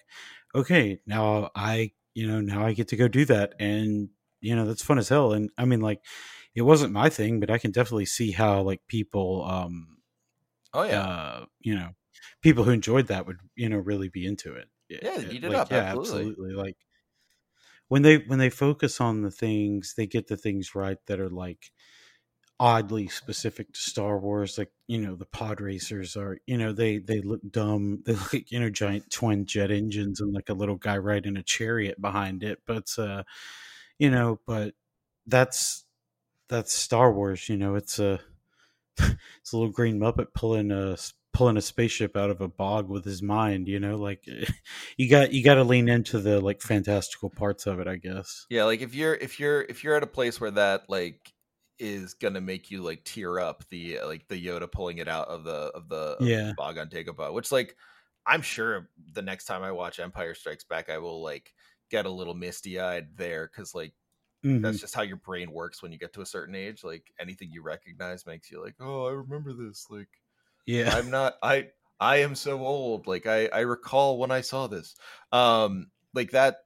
okay now I you know now I get to go do that and you know that's fun as hell and I mean like it wasn't my thing but I can definitely see how like people um Oh yeah, uh you know people who enjoyed that would you know really be into it Yeah, eat it like, up, yeah absolutely. absolutely like when they when they focus on the things they get the things right that are like oddly specific to Star Wars like you know the pod racers are you know they they look dumb they look like you know giant twin jet engines and like a little guy riding a chariot behind it but uh you know but that's that's Star Wars you know it's a it's a little green muppet pulling a pulling a spaceship out of a bog with his mind you know like you got you got to lean into the like fantastical parts of it i guess yeah. Like if you're if you're if you're at a place where that like is gonna make you like tear up the uh, like the Yoda pulling it out of the of the of Yeah. the bog on Dagobah, which like I'm sure the next time I watch Empire Strikes Back, I will like get a little misty eyed there because like Mhm. that's just how your brain works when you get to a certain age. Like anything you recognize makes you like, oh, I remember this. Like yeah I'm not I I am so old. Like I I recall when I saw this. Um like that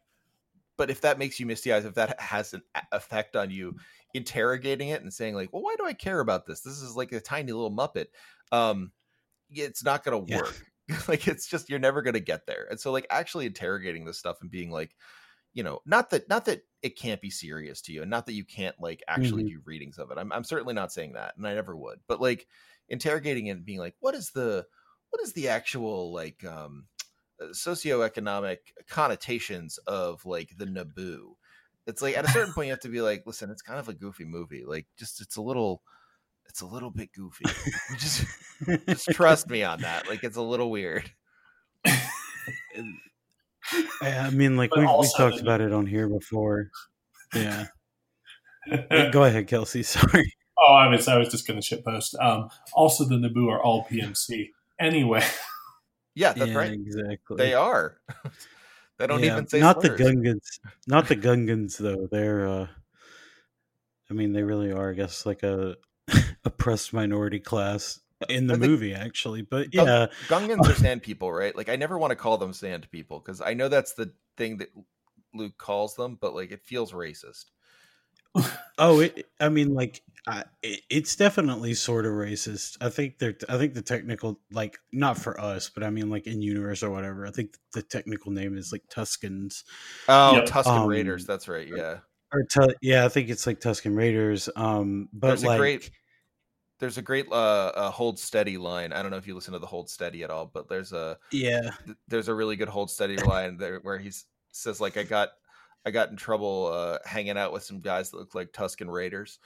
but if that makes you misty eyes, if that has an effect on you, interrogating it and saying like, "Well, why do I care about this? This is like a tiny little muppet." Um it's not going to Yeah. work. like it's just you're never going to get there. And so like actually interrogating this stuff and being like, you know, not that not that it can't be serious to you and not that you can't like actually Mhm. do readings of it. I'm I'm certainly not saying that and I never would. But like interrogating it and being like, what is the what is the actual like um uh, socioeconomic connotations of like the Naboo? It's like at a certain point you have to be like, listen, it's kind of a goofy movie. Like just it's a little it's a little bit goofy. Just just trust me on that. Like it's a little weird. I I mean like we've, we've talked about it on here before yeah go ahead kelsey sorry Oh, I was I was just going to shit post. Um, also, the Naboo are all PMC. Anyway, Yeah, that's yeah right. exactly They are. they don't Yeah, even say not slurs. the gungans not the gungans though they're uh i mean they really are i guess like a oppressed minority class in the I movie actually but Gung- yeah Gungans are sand people, right? Like I never want to call them sand people because I know that's the thing that Luke calls them, but like it feels racist. oh it, i mean like I, it, it's definitely sort of racist i think they're i think the technical like not for us but i mean like in universe or whatever i think the technical name is like Tuskens Oh, Yep. Tusken Um, Raiders. That's right. Yeah. or tu- yeah i think it's like tusken raiders um but There's a like great- There's a great uh, uh, hold steady line. I don't know if you listen to the hold steady at all, but there's a yeah th- there's a really good hold steady line there where he says like I got I got in trouble uh, hanging out with some guys that look like Tusken Raiders.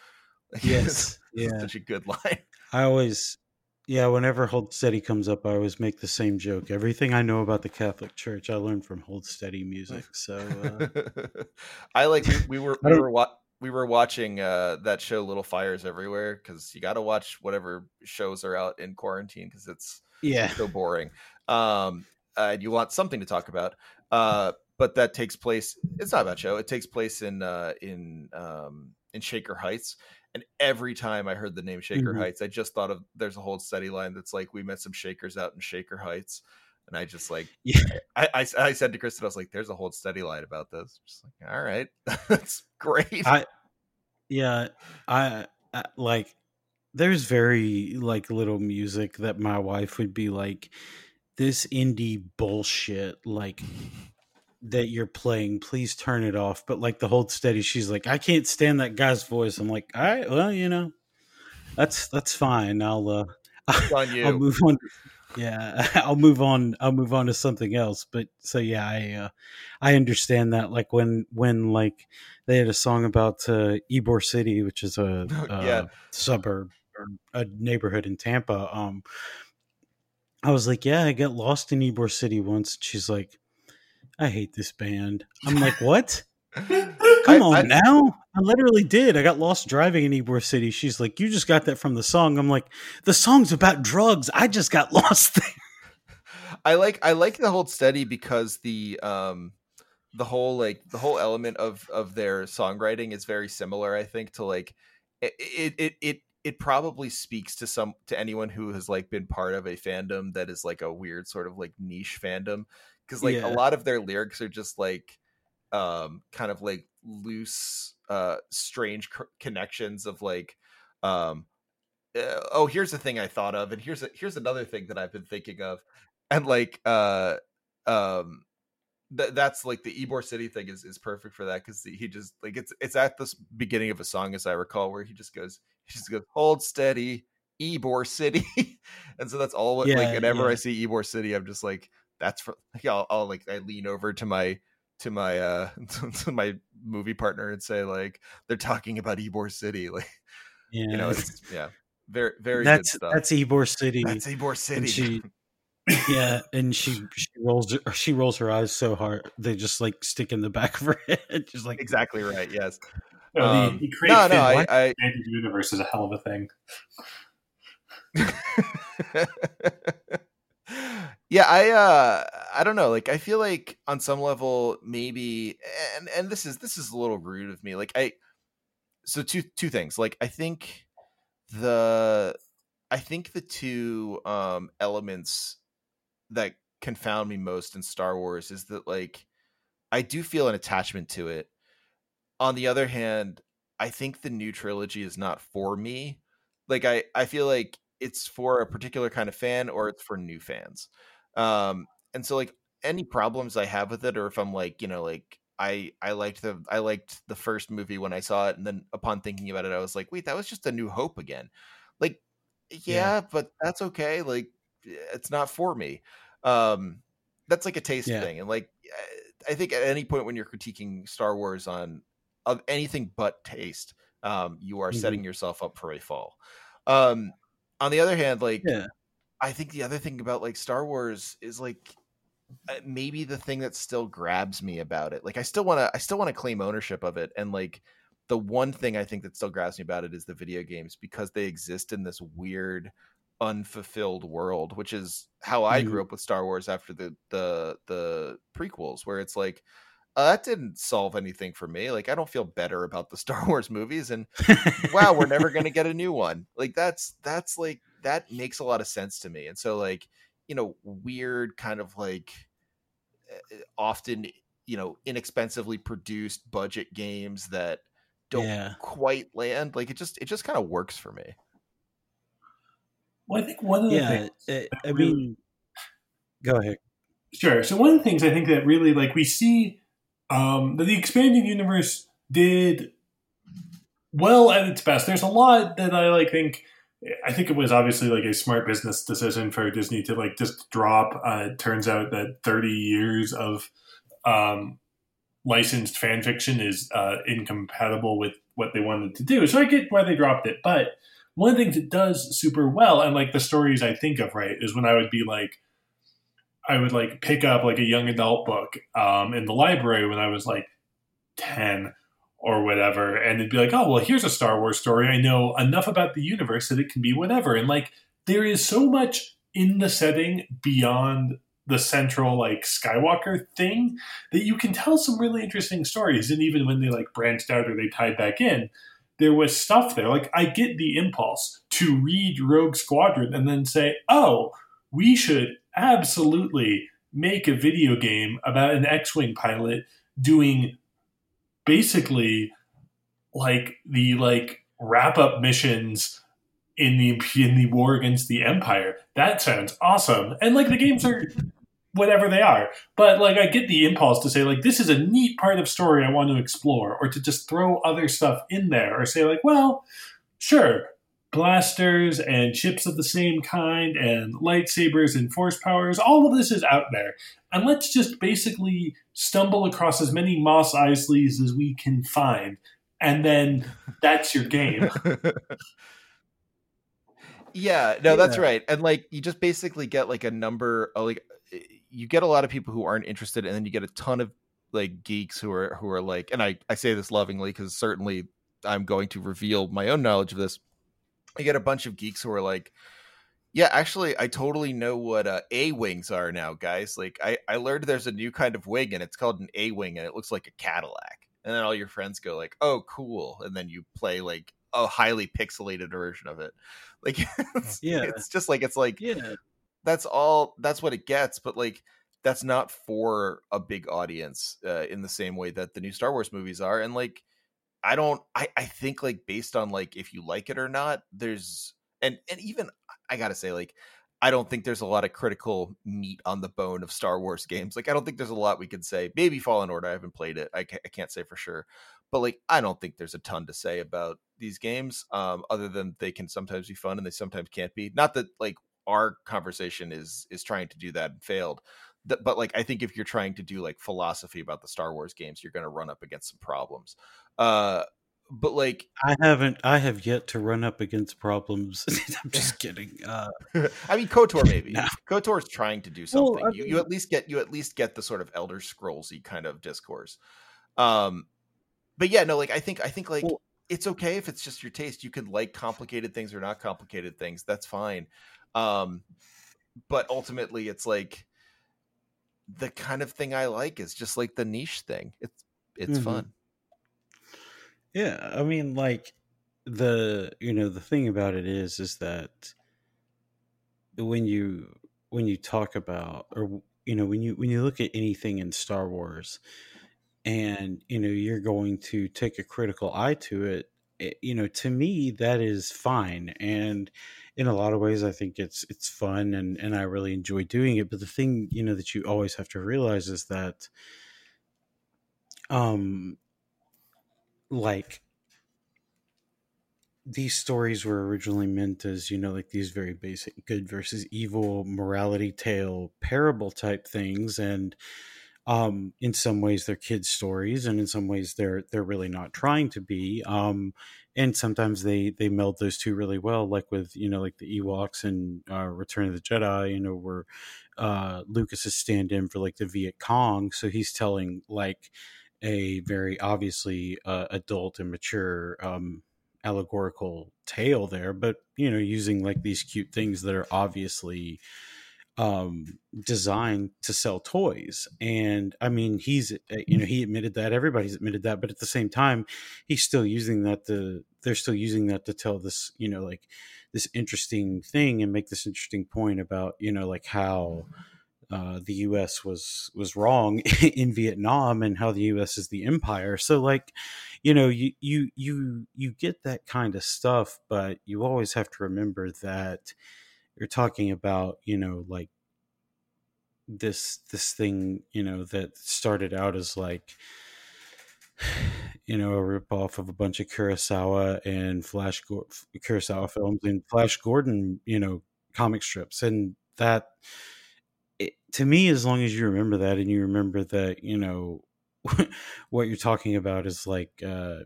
Yes, yeah. such a good line. I always, yeah. Whenever Hold Steady comes up, I always make the same joke. Everything I know about the Catholic Church, I learned from Hold Steady music. So uh, I like we, we were we were wa- we were watching uh, that show Little Fires Everywhere because you got to watch whatever shows are out in quarantine because it's yeah, so boring. Um, uh, you want something to talk about. Uh, but that takes place. It's not about show. It takes place in uh, in um, in Shaker Heights. And every time I heard the name Shaker Mhm. Heights, I just thought of there's a Hold Steady line that's like we met some Shakers out in Shaker Heights, and I just like yeah. I, I, I said to Kristen, I was like, "There's a Hold Steady line about this." Just like, all right, that's great. I yeah, I, I like there's very like little music that my wife would be like this indie bullshit like that you're playing please turn it off but like the hold steady she's like i can't stand that guy's voice i'm like all right well you know that's that's fine i'll uh I'll move on. Yeah, I'll move on. I'll move on to something else. But so yeah, I uh, I understand that. Like when when like they had a song about uh, Ybor City, which is a, a Yeah. suburb or a neighborhood in Tampa. Um, I was like, yeah, I got lost in Ybor City once. She's like, I hate this band. I'm like, what? Come I- on I- now. I literally did. I got lost driving in Ybor City. She's like, You just got that from the song. I'm like, The song's about drugs. I just got lost there. I like I like the hold steady because the um the whole like the whole element of of their songwriting is very similar. I think to like it it it. it it probably speaks to some to anyone who has like been part of a fandom that is like a weird sort of like niche fandom because like Yeah. a lot of their lyrics are just like um kind of like loose uh strange co- connections of like um uh, oh here's the thing i thought of and here's a, here's another thing that i've been thinking of and like uh um th- that's like the Ybor City thing is, is perfect for that because he just like it's it's at this beginning of a song as I recall where he just goes he just goes hold steady Ybor City. And so that's all what, Yeah, like whenever I see Ybor City I'm just like that's for like I'll, I'll like I lean over to my to my uh to my movie partner and say like they're talking about Ybor City like Yeah. you know it's yeah very very that's good stuff that's Ybor City. that's Ybor City and she Yeah, and she she rolls her- she rolls her eyes so hard they just like stick in the back of her head. Just like exactly right yes No, Um, the, the no create no no, I, I expanded universe is a hell of a thing. Yeah i uh i don't know like i feel like on some level maybe and and this is this is a little rude of me like i so two two things like i think the i think the two um elements that confound me most in star wars is that like i do feel an attachment to it. On the other hand i think the new trilogy is not for me. Like i i feel like it's for a particular kind of fan or it's for new fans um and so like any problems i have with it or if i'm like you know like i i liked the i liked the first movie when i saw it and then upon thinking about it i was like wait that was just a new hope again like yeah, Yeah. but that's okay like it's not for me um that's like a taste Yeah. thing and like i think at any point when you're critiquing star wars on of anything but taste um you are Mhm. setting yourself up for a fall um on the other hand like Yeah. I think the other thing about like Star Wars is like uh, maybe the thing that still grabs me about it. Like I still want to I still want to claim ownership of it and like the one thing I think that still grabs me about it is the video games because they exist in this weird unfulfilled world, which is how I grew up with Star Wars after the the the prequels where it's like uh, that didn't solve anything for me. Like I don't feel better about the Star Wars movies and wow, we're never going to get a new one. Like that's that's like that makes a lot of sense to me. And so like, you know, weird kind of like uh, often, you know, inexpensively produced budget games that don't Yeah. quite land, like it just it just kind of works for me. Well, I think one of the Yeah. things. it- I really- mean go ahead. Sure. So one of the things I think that really like we see um, that the expanding universe did well at its best. There's a lot that I like think. I think it was obviously like a smart business decision for Disney to like just drop. Uh, it turns out that 30 years of um, licensed fan fiction is uh, incompatible with what they wanted to do. So I get why they dropped it. But one of the things it does super well, and like the stories I think of, right, is when I would be like, I would like pick up like a young adult book um, in the library when I was like 10 or whatever. And it'd be like, oh, well, here's a Star Wars story. I know enough about the universe that it can be whatever. And like, there is so much in the setting beyond the central like Skywalker thing that you can tell some really interesting stories. And even when they like branched out or they tied back in, there was stuff there. Like I get the impulse to read Rogue Squadron and then say, oh, we should absolutely make a video game about an X-wing pilot doing basically like the like wrap up missions in the in the war against the empire. That sounds awesome. And like the games are whatever they are. But like I get the impulse to say like this is a neat part of story I want to explore or to just throw other stuff in there or say like, well, sure, blasters and ships of the same kind and lightsabers and force powers, all of this is out there. And let's just basically stumble across as many Mos Eisleys as we can find. And then that's your game. yeah, no, that's right. And like you just basically get like a number like you get a lot of people who aren't interested and then you get a ton of like geeks who are who are like and I I say this lovingly cuz certainly I'm going to reveal my own knowledge of this I get a bunch of geeks who are like, yeah, actually, I totally know what uh, A wings are now, guys. Like, I, I learned there's a new kind of wing, and it's called an A wing, and it looks like a Cadillac. And then all your friends go like, "Oh, cool!" And then you play like a highly pixelated version of it. Like, it's, yeah, it's just like it's like yeah, that's all. That's what it gets. But like, that's not for a big audience uh, in the same way that the new Star Wars movies are. And like, I don't I, I think like based on like if you like it or not, there's and and even I gotta say, like, I don't think there's a lot of critical meat on the bone of Star Wars games. Like, I don't think there's a lot we could say. Maybe Fallen Order, I haven't played it. I can't, I can't say for sure. But like, I don't think there's a ton to say about these games, um, other than they can sometimes be fun and they sometimes can't be. Not that like our conversation is is trying to do that and failed but like I think if you're trying to do like philosophy about the Star Wars games, you're going to run up against some problems. Uh, but like I haven't, I have yet to run up against problems. I'm just kidding. Uh, I mean, Kotor maybe. No. is trying to do something. Well, you, you at least get you at least get the sort of Elder Scrollsy kind of discourse. Um, but yeah, no, like I think I think like well, it's okay if it's just your taste. You could like complicated things or not complicated things. That's fine. Um, but ultimately, it's like the kind of thing I like is just like the niche thing. It's it's mm-hmm. fun. Yeah, I mean like the you know the thing about it is is that when you when you talk about or you know when you when you look at anything in Star Wars and you know you're going to take a critical eye to it, it you know to me that is fine and in a lot of ways i think it's it's fun and and i really enjoy doing it but the thing you know that you always have to realize is that um like these stories were originally meant as you know like these very basic good versus evil morality tale parable type things and um, in some ways they're kids stories and in some ways they're they're really not trying to be um, and sometimes they they meld those two really well like with you know like the ewoks and uh, return of the jedi you know where uh, lucas is stand in for like the viet cong so he's telling like a very obviously uh, adult and mature um, allegorical tale there but you know using like these cute things that are obviously um, designed to sell toys. And I mean, he's, uh, you know, he admitted that everybody's admitted that, but at the same time, he's still using that to, they're still using that to tell this, you know, like this interesting thing and make this interesting point about, you know, like how, uh, the U.S. was was wrong in Vietnam and how the U.S. is the empire. So like, you know, you you you you get that kind of stuff, but you always have to remember that you're talking about you know like this this thing you know that started out as like you know a rip off of a bunch of Kurosawa and Flash Kurosawa films and Flash Gordon you know comic strips and that it, to me as long as you remember that and you remember that you know what you're talking about is like uh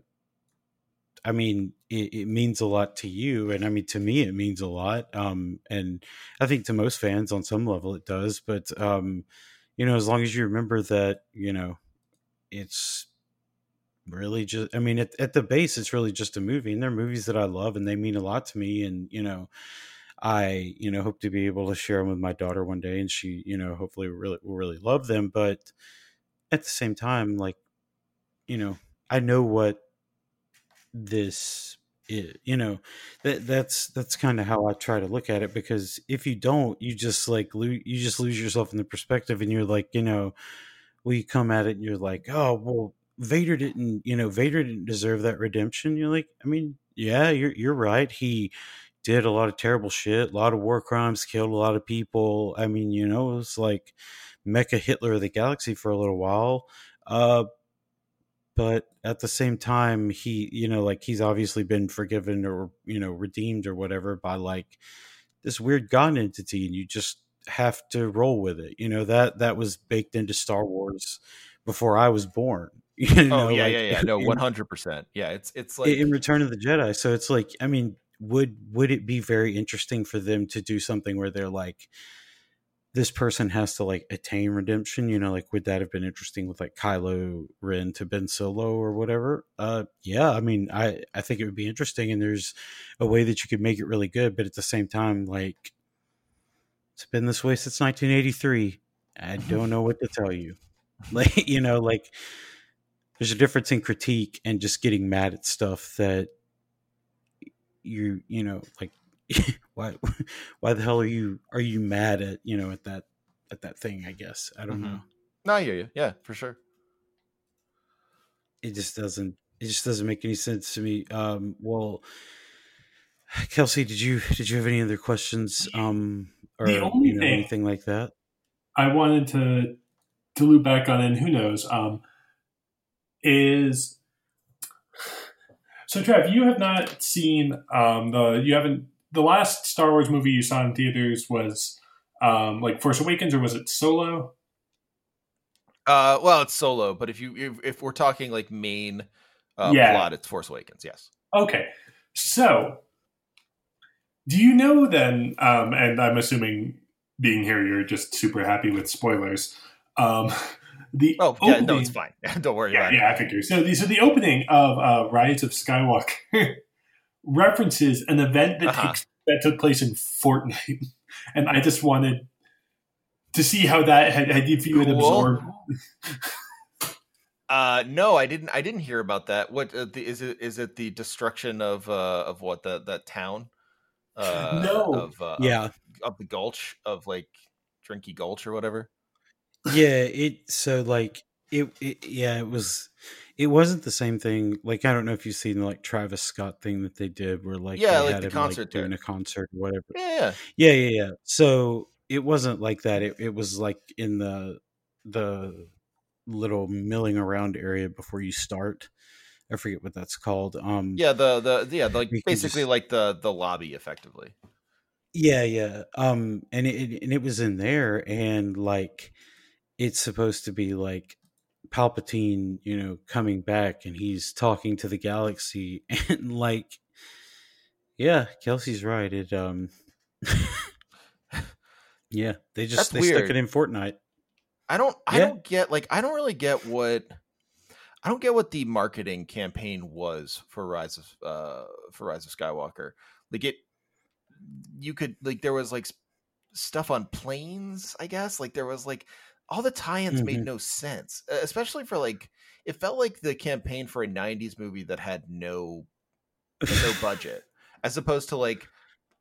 I mean, it, it, means a lot to you, and I mean, to me, it means a lot. Um, and I think to most fans, on some level, it does. But um, you know, as long as you remember that, you know, it's really just. I mean, at, at the base, it's really just a movie, and they're movies that I love, and they mean a lot to me. And you know, I you know hope to be able to share them with my daughter one day, and she you know hopefully really will really love them. But at the same time, like you know, I know what this is, you know that that's that's kind of how I try to look at it because if you don't you just like lo- you just lose yourself in the perspective and you're like you know we come at it and you're like oh well Vader didn't you know Vader didn't deserve that redemption. You're like I mean yeah you're you're right he did a lot of terrible shit a lot of war crimes killed a lot of people. I mean you know it was like Mecha Hitler of the galaxy for a little while. Uh but at the same time he you know like he's obviously been forgiven or you know redeemed or whatever by like this weird god entity and you just have to roll with it you know that that was baked into star wars before i was born you oh, know, oh yeah like, yeah yeah. No 100% yeah it's it's like in return of the jedi so it's like i mean would would it be very interesting for them to do something where they're like this person has to like attain redemption. You know, like would that have been interesting with like Kylo Ren to Ben Solo or whatever? Uh, yeah, I mean, I I think it would be interesting, and there's a way that you could make it really good, but at the same time, like it's been this way since 1983. I don't know what to tell you. Like you know, like there's a difference in critique and just getting mad at stuff that you you know like why why the hell are you are you mad at you know at that at that thing i guess? I don't mm-hmm. know. No i hear you. Yeah for sure. It just doesn't it just doesn't make any sense to me. Um well kelsey did you did you have any other questions um or the only you know, thing anything like that? I wanted to to loop back on and who knows um is so Trev, you have not seen um, the you haven't the last Star Wars movie you saw in theaters was um, like Force Awakens, or was it Solo? Uh, well, it's Solo, but if you if, if we're talking like main uh, yeah. plot, it's Force Awakens. Yes. Okay, so do you know then? Um, and I'm assuming being here, you're just super happy with spoilers. Um, the oh yeah, no, it's fine. Don't worry. Yeah, yeah, I figure. So, the, so the opening of uh, Rise of Skywalker references an event that uh-huh. takes that took place in Fortnite, and I just wanted to see how that had, had if you had absorbed. Uh, no, I didn't. I didn't hear about that. What uh, the, is it? Is it the destruction of uh, of what the that town? Uh, no. Of, uh, yeah. Of, of, the gulch of like Drinky Gulch or whatever. Yeah. It so like it, it. Yeah. It was it wasn't the same thing. Like I don't know if you've seen like Travis Scott thing that they did, where like yeah, like the him concert like, doing a concert or whatever. Yeah, yeah, yeah, yeah. So it wasn't like that. It, it was like in the the little milling around area before you start. I forget what that's called. Um, yeah, the the yeah, like basically just, like the the lobby, effectively. Yeah, yeah. Um, and it and it was in there, and like it's supposed to be like Palpatine, you know, coming back and he's talking to the galaxy and like yeah, Kelsey's right. It um Yeah, they just That's they weird. stuck it in Fortnite. I don't I yeah. don't get like I don't really get what I don't get what the marketing campaign was for Rise of uh for Rise of Skywalker. Like it you could like there was like stuff on planes, I guess. Like there was like all the tie-ins mm-hmm. made no sense, especially for like it felt like the campaign for a 90s movie that had no no budget as opposed to like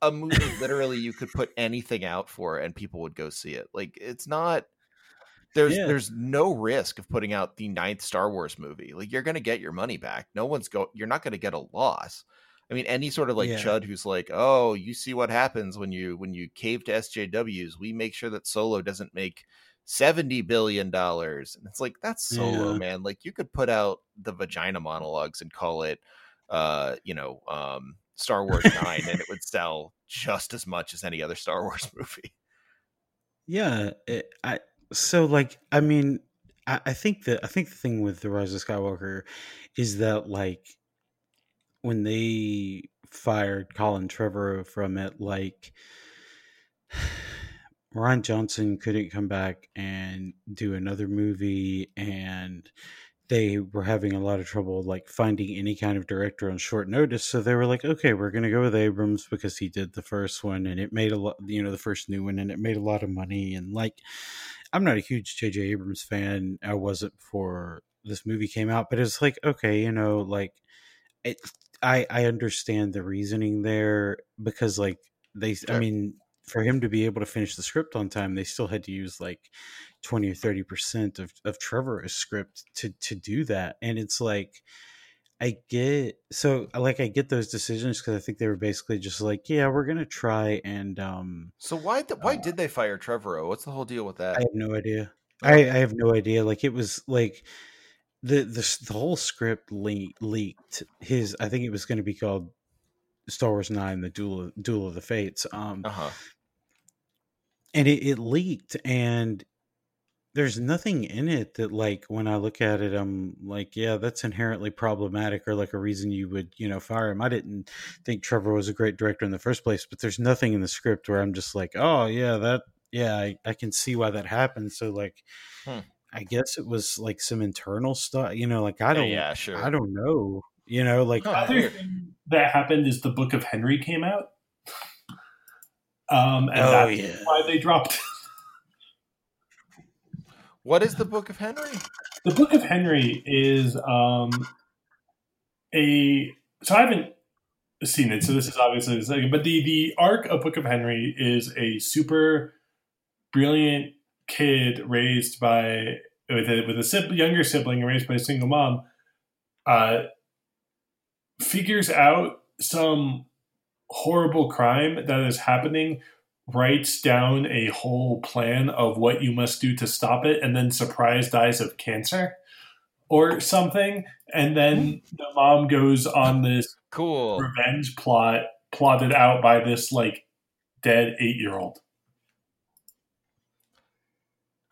a movie literally you could put anything out for and people would go see it. Like it's not there's yeah. there's no risk of putting out the ninth Star Wars movie. Like you're gonna get your money back. No one's go you're not gonna get a loss. I mean, any sort of like yeah. chud who's like, "Oh, you see what happens when you when you cave to SJWs. We make sure that Solo doesn't make 70 billion dollars and it's like that's solo yeah. man like you could put out the vagina monologues and call it uh you know um star wars 9 and it would sell just as much as any other star wars movie yeah it, i so like i mean I, I think that I think the thing with the Rise of Skywalker is that like when they fired Colin Trevorrow from it, like Rian Johnson couldn't come back and do another movie, and they were having a lot of trouble like finding any kind of director on short notice. So they were like, okay, we're going to go with Abrams because he did the first one and it made a lot, you know, the first new one and it made a lot of money. And like, I'm not a huge J.J. Abrams fan. I wasn't before this movie came out, but it's like, okay, you know, like, it, I I understand the reasoning there because like they, I mean, for him to be able to finish the script on time, they still had to use like 20 or 30 percent of, of Trevor's script to to do that. And it's like I get so like I get those decisions because I think they were basically just like, yeah, we're gonna try and um So why th- why Uh, did they fire Trevor? What's the whole deal with that? I have no idea. I, I have no idea. Like it was like the the the whole script le- leaked. His I think it was going to be called Star Wars Nine: The Duel of, Duel of the Fates. Um, Uh huh. and it, it leaked, and there's nothing in it that like when I look at it, I'm like, yeah, that's inherently problematic or like a reason you would you know fire him. I didn't think Trevor was a great director in the first place, but there's nothing in the script where I'm just like, oh yeah, that yeah, I, I can see why that happened. So like, Hmm. I guess it was like some internal stuff, you know, like I don't, yeah, sure. I don't know, you know, like Huh. I- other thing that happened is the Book of Henry came out. Um, and Oh, that's yeah. why they dropped What is the Book of Henry? the Book of Henry is um, a so I haven't seen it, so this is obviously the second, but the the arc of Book of Henry is a super brilliant kid raised by with a with a sib- younger sibling raised by a single mom, uh, figures out some horrible crime that is happening writes down a whole plan of what you must do to stop it and then surprise dies of cancer or something and then mm-hmm. the mom goes on this Cool. revenge plot plotted out by this like dead eight year old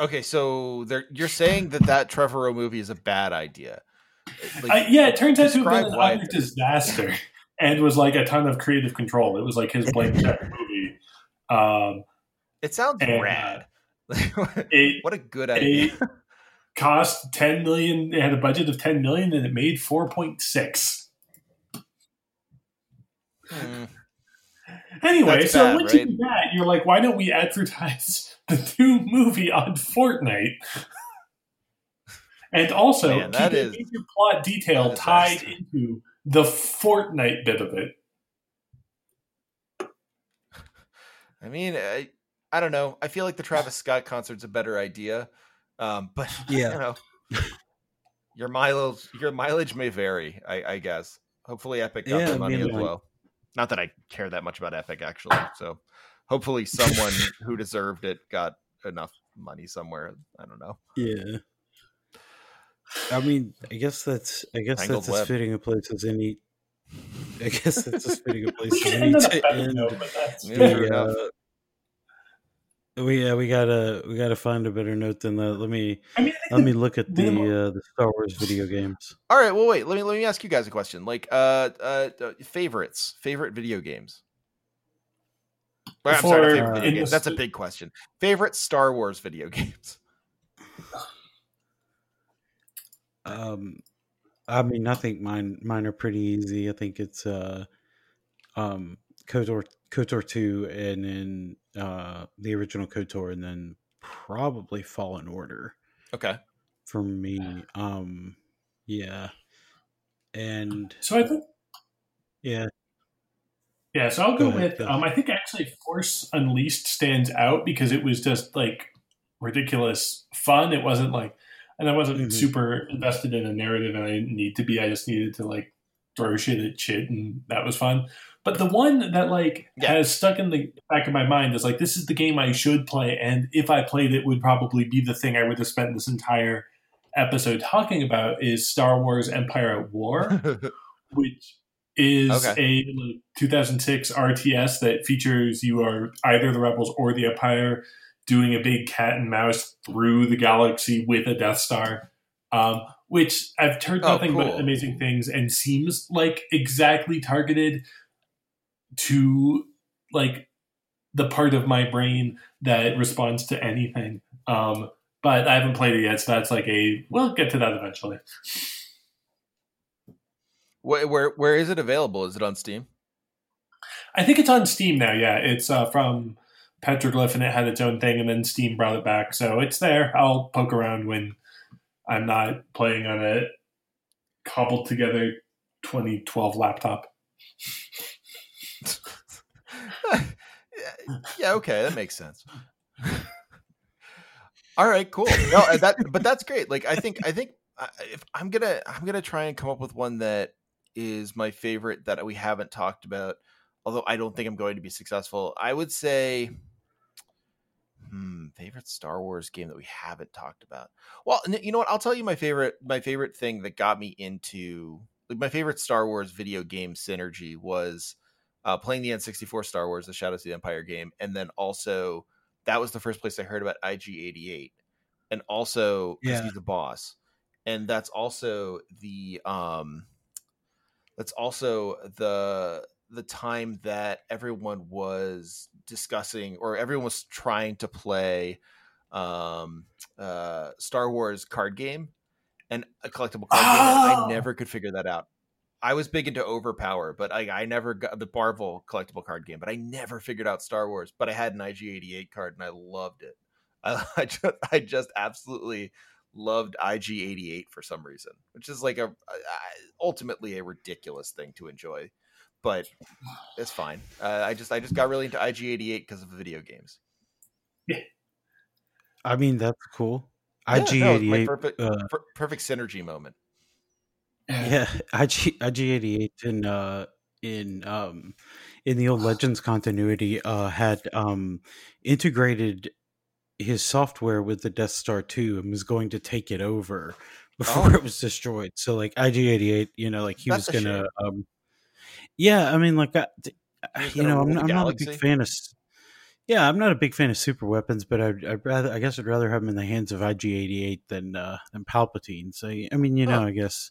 Okay, so you're saying that that Trevor Trevorrow movie is a bad idea. Like, yeah it turns out to have describe been an why utter disaster and was like a ton of creative control it was like his blank check movie um it sounds and, uh, rad. it what a good idea. it cost 10 million it had a budget of 10 million and it made 4.6 Hmm. Anyway, That's so bad, once you do that, you're like, why don't we advertise the new movie on Fortnite? And also Man, that keep a is- major plot detail tied nasty. into the Fortnite bit of it. I mean, I, I don't know. I feel like the Travis Scott concert's a better idea, um, but Yeah. you know, your mileage your mileage may vary. I, I guess. Hopefully, Epic got Yeah, their I money mean, as like- well. Not that I care that much about Epic, actually. So, hopefully, someone who deserved it got enough money somewhere. I don't know. yeah. I mean, I guess that's I guess Tangled that's as fitting a place as any. I guess that's as fitting a place We as any end on a to better end note, Yeah, the. Uh, we yeah we gotta we gotta find a better note than that. Let me I mean, let me look at the uh, the Star Wars video games. All right. Well, wait. Let me let me ask you guys a question. Like, uh, uh, uh favorites, favorite video games. Or, I'm sorry, not For- video in games. the That's a big question. Favorite Star Wars video games. Um, I mean, I think mine mine are pretty easy. I think it's uh, um, Kotor Kotor two, and then uh, the original Kotor, and then probably Fallen Order Okay. for me. Um, yeah, and so I think yeah, Yeah, so I'll Go go, ahead, with. go. Um, I think actually Force Unleashed stands out because it was just like ridiculous fun. It wasn't like, and I wasn't Mhm. super invested in a narrative, and I didn't need to be. I just needed to like throw shit at shit, and that was fun. But the one that like Yeah. has stuck in the back of my mind is like this is the game I should play, and if I played it, would probably be the thing I would have spent this entire episode talking about is Star Wars Empire at War which is Okay. a 2006 RTS that features you are either the rebels or the Empire. Doing a big cat and mouse through the galaxy with a Death Star, um, which I've heard Oh, nothing cool. but amazing things and seems like exactly targeted to like the part of my brain that responds to anything. Um, but I haven't played it yet, so that's like a we'll get to that eventually. Where, where where is it available? Is it on Steam? I think it's on Steam now. Yeah, it's uh, from Petroglyph, and it had its own thing, and then Steam brought it back, so it's there. I'll poke around when I'm not playing on a cobbled together 2012 laptop. yeah, okay, that makes sense. All right, cool. No, uh, that but that's great. Like I think I think uh, if I'm gonna I'm gonna try and come up with one that is my favorite that we haven't talked about. Although I don't think I'm going to be successful. I would say, hmm, favorite Star Wars game that we haven't talked about. Well, you know what? I'll tell you my favorite my favorite thing that got me into like my favorite Star Wars video game synergy was uh, playing the N64 Star Wars, the Shadows of the Empire game, and then also that was the first place I heard about IG88, and also because Yeah. he's the boss, and that's also the um, that's also the the time that everyone was discussing or everyone was trying to play um uh Star Wars card game and a collectible card game Oh! I never could figure that out. I was big into Overpower, but I, I never got the Marvel collectible card game, but I never figured out Star Wars. But I had an IG88 card and I loved it. I, I just I just absolutely loved IG88 for some reason, which is like a, a ultimately a ridiculous thing to enjoy, but it's fine. Uh, I just I just got really into IG88 because of video games. I mean, that's cool. Yeah, no, my IG88. perfect uh, per- perfect synergy moment. yeah, IG IG88 in uh in um in the old Legends continuity uh had um integrated his software with the Death Star 2 and was going to take it over before Oh. it was destroyed. So like IG88, you know, like he That's was gonna um yeah, I mean like I, you know, I'm, I'm not a big fan of yeah, I'm not a big fan of super weapons, but I'd, I'd rather, I guess, I'd rather have them in the hands of IG88 than uh, than Palpatine. So, I mean, you know, Huh. I guess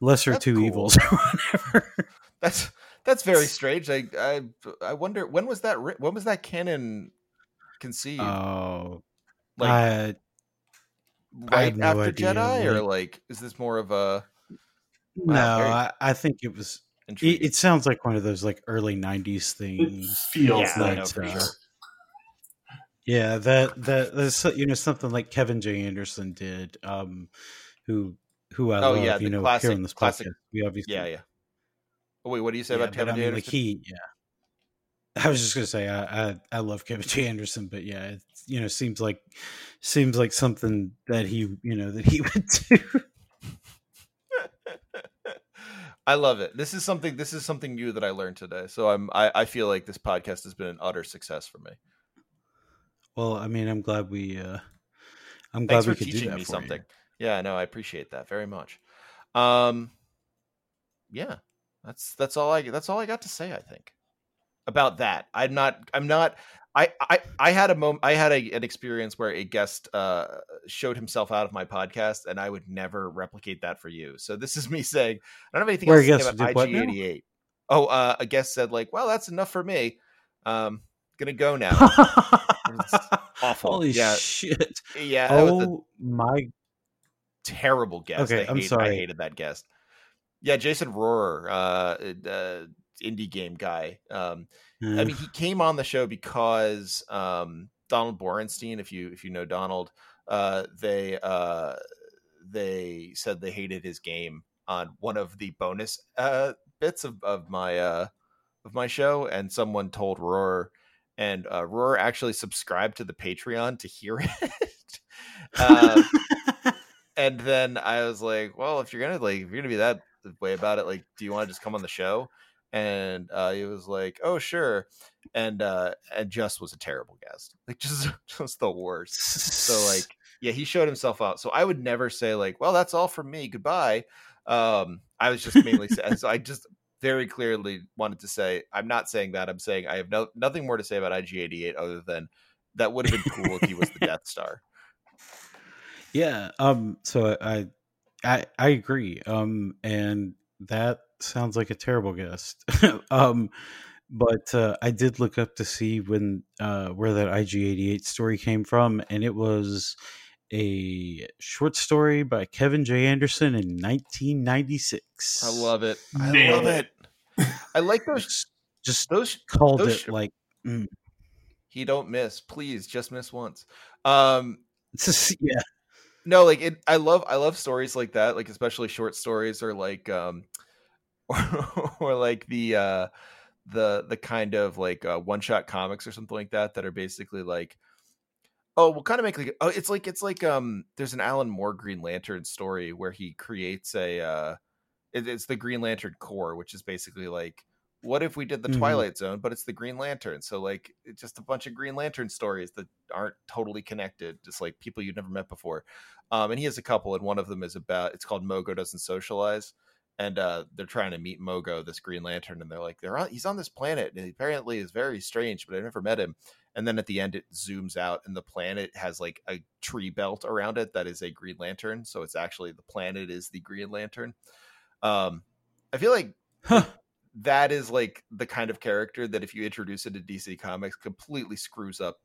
lesser That's two cool. evils or whatever. That's that's very strange. I I I wonder when was that when was that canon conceived? Oh, like I, right no after Jedi, or like- is this more of a no, Wow, very I, I think it was. It, it sounds like one of those like early '90s It things. feels Yeah, I like know for uh, sure. Yeah, that that that's you know something like Kevin J. Anderson did, um, who who I Oh, love. yeah, you know, classic- here on this classic- podcast, we obviously yeah, yeah. Oh, wait, what do you say Yeah, about but Kevin I mean, J. like he, yeah. I was just gonna say I, I I love Kevin J. Anderson, but yeah, it you know seems like seems like something that he you know that he would do. I love it. This is something. This is something new that I learned today. So I'm. I, I feel like this podcast has been an utter success for me. Well, I mean, I'm glad we uh I'm Thanks glad for we could do that me for you. something. Yeah, no, I appreciate that very much. Um, yeah, that's that's all I that's all I got to say. I think about that. I'm not. I'm not. I I I had a moment. I had a, an experience where a guest uh showed himself out of my podcast, and I would never replicate that for you. So this is me saying I don't have anything Where else to say about did what now? IG88. Oh, uh, a guest said like, "Well, that's enough for me. Um, gonna go now." awful. Holy Yeah. shit! yeah, that was a Oh my! terrible guest. Okay, I I'm hate- I hated that guest. Yeah, Jason Rohrer, uh, uh, indie game guy. Um, I mean, he came on the show because um, Donald Borenstein, if you if you know Donald, uh, they uh, they said they hated his game on one of the bonus uh, bits of, of my uh, of my show, and someone told Rohrer, and uh, Rohrer actually subscribed to the Patreon to hear it. uh, and then I was like, well, if you're gonna like, if you're gonna be that way about it, like, do you want to just come on the show? And uh, he was like, oh, sure. And uh, and just was a terrible guest, like just just the worst. So like, yeah, he showed himself out. So I would never say like, well, that's all from me. Goodbye. Um, I was just mainly saying. So I just very clearly wanted to say, I'm not saying that. I'm saying I have no nothing more to say about IG88 other than that would have been cool if he was the Death Star. Yeah. Um. So I, I, I agree. Um. And that sounds like a terrible guest. um. But uh, I did look up to see when uh, where that IG88 story came from, and it was a short story by Kevin J. Anderson in 1996. I love it. I Nailed love it. I like those. Just Those called those it sh- like mm, he don't miss. Please, just miss once. Um, it's just, yeah. no, like it. I love. I love stories like that. Like especially short stories or like um, or, or like the uh, the the kind of like uh, one shot comics or something like that that are basically like. Oh, we'll kind of make like oh, it's like it's like um. There's an Alan Moore Green Lantern story where he creates a uh, it, it's the Green Lantern Corps, which is basically like, what if we did the Mhm. Twilight Zone, but it's the Green Lantern? So like, it's just a bunch of Green Lantern stories that aren't totally connected, just like people you've never met before. Um, and he has a couple, and one of them is about it's called Mogo doesn't socialize, and uh, they're trying to meet Mogo, this Green Lantern, and they're like, they're on, he's on this planet, and he apparently is very strange, but I never met him. And then at the end, it zooms out, and the planet has like a tree belt around it that is a Green Lantern. So it's actually the planet is the Green Lantern. Um, I feel like Huh. that is like the kind of character that if you introduce it to DC Comics, completely screws up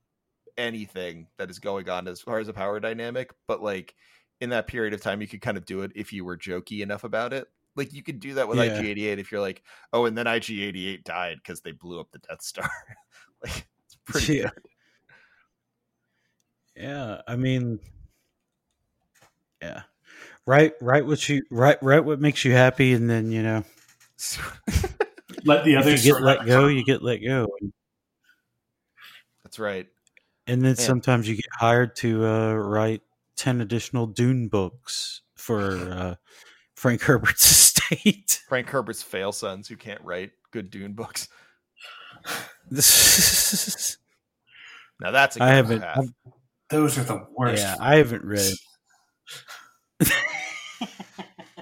anything that is going on as far as a power dynamic. But like in that period of time, you could kind of do it if you were jokey enough about it. Like you could do that with Yeah. IG88 if you're like, oh, and then IG88 died because they blew up the Death Star. like it's pretty Yeah. good. Yeah, I mean, yeah, right, right. What you right, right. What makes you happy, and then you know, Let the if others you get let out- go, you get let go, That's right. and then Man. sometimes you get hired to uh, write ten additional Dune books for uh, Frank Herbert's estate. Frank Herbert's fail sons who can't write good Dune books. Now that's a I good haven't. path. I've- Those are the worst. yeah, I haven't read.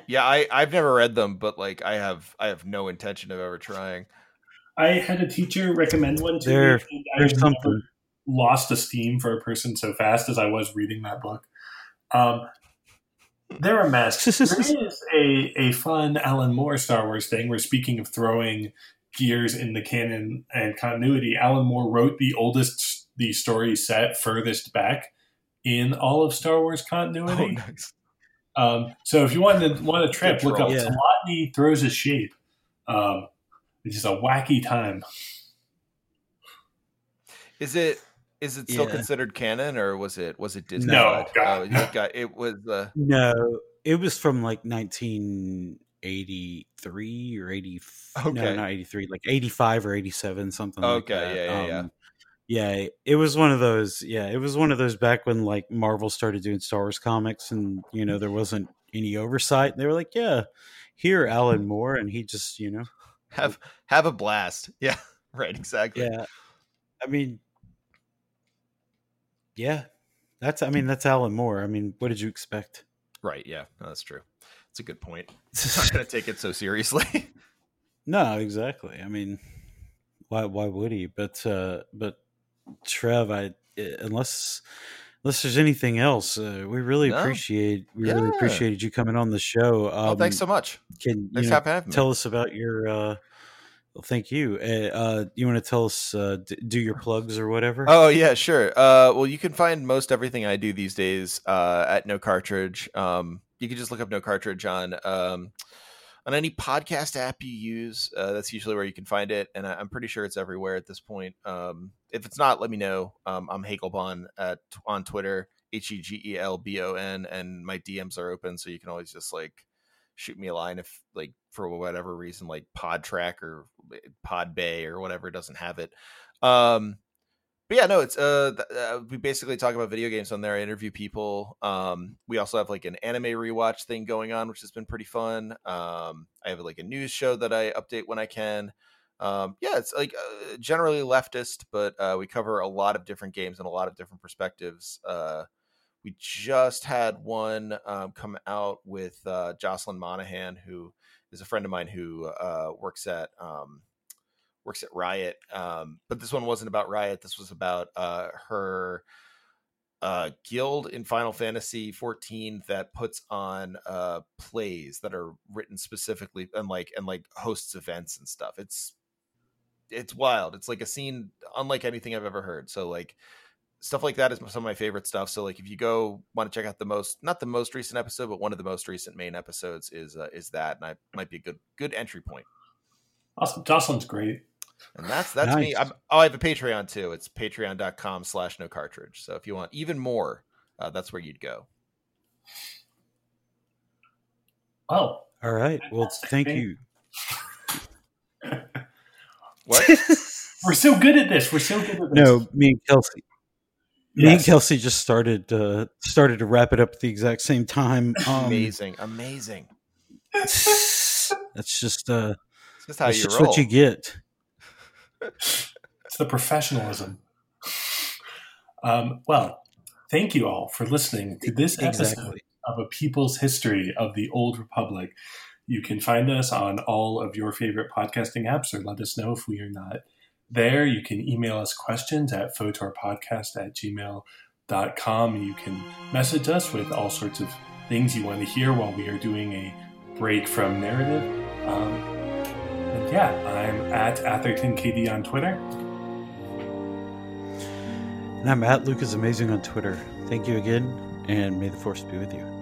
Yeah, I I've never read them, but like I have I have no intention of ever trying. I had a teacher recommend one to There- me. I There's something. lost esteem for a person so fast as I was reading that book. Um, they're a mess. there is a, a fun Alan Moore Star Wars thing We're speaking of throwing gears in the canon and continuity, Alan Moore wrote the oldest the story set furthest back in all of Star Wars Oh, continuity. nice. Um, so if you want to want a trip, Good look up troll. Yeah. Tilotny throws a shape. Um, it's just a wacky time. Is it is it still Yeah. considered canon or was it was it Disney? No, God. Oh, got it was uh No, it was from like 1983 or 80. No, Okay. not 83, like 85 or 87, something like Okay, that. yeah, yeah, yeah. Um, yeah, it was one of those. Yeah, it was one of those back when like Marvel started doing Star Wars comics, and you know there wasn't any oversight. They were like, "Yeah, here Alan Moore," and he just, you know, have have a blast. Yeah, right, exactly. yeah. I mean, yeah, that's. I mean, that's Alan Moore. I mean, what did you expect? Right, yeah. No, that's true. It's a good point. not gonna take it so seriously. No, exactly. I mean, why why would he? But uh but Trev, I unless unless there's anything else, uh, we really No. appreciate we really appreciated you coming on the show. Um, oh, thanks so much. Can Thanks you for know, having me. tell us about your? uh well, Thank you. Uh, uh You want to tell us uh, d- do your plugs or whatever? Oh yeah, sure. Uh, well, you can find most everything I do these days uh, at No Cartridge. Um, you can just look up No Cartridge on um, on any podcast app you use. Uh, that's usually where you can find it, and I, I'm pretty sure it's everywhere at this point. Um, if it's not, let me know. Um, I'm hegelbon at on Twitter, H e g e l b o n, and my DMs are open, so you can always just like shoot me a line if like for whatever reason like pod track or Pod Bay or whatever doesn't have it. Um, but yeah, no, it's uh, th- uh, we basically talk about video games on there. I interview people. Um, we also have like an anime rewatch thing going on, which has been pretty fun. Um, I have like a news show that I update when I can. Um, yeah, it's like uh, generally leftist, but uh, we cover a lot of different games and a lot of different perspectives. Uh, we just had one um, come out with uh, Jocelyn Monahan, who is a friend of mine who uh, works at um, works at Riot. Um, but this one wasn't about Riot. This was about uh, her uh, guild in Final Fantasy 14 that puts on uh, plays that are written specifically and like and like hosts events and stuff. It's it's wild. It's like a scene unlike anything I've ever heard. So like stuff like that is some of my favorite stuff. So like if you go want to check out the most not the most recent episode, but one of the most recent main episodes is uh, is that, and I might be a good good entry point. Awesome, Jocelyn's great. And that's that's Nice. me. I'm, oh, I have a Patreon too. It's patreon.com slash no cartridge. So if you want even more, uh, that's where you'd go. Oh, All right. Well, thank Thank- you. What? we're so good at this. We're so good at this. No, me and Kelsey. Me and Kelsey just started uh, started to wrap it up at the exact same time. Um, amazing, amazing. That's just uh, It's just how that's you just roll. what you get. It's the professionalism. Um, well, thank you all for listening to this episode Exactly. of A People's History of the Old Republic. You can find us on all of your favorite podcasting apps or let us know if we are not there. You can email us questions at photorpodcast at gmail.com. You can message us with all sorts of things you want to hear while we are doing a break from narrative. Um, and yeah, I'm at Atherton KD on Twitter. And I'm at Luke is amazing on Twitter. Thank you again, and may the force be with you.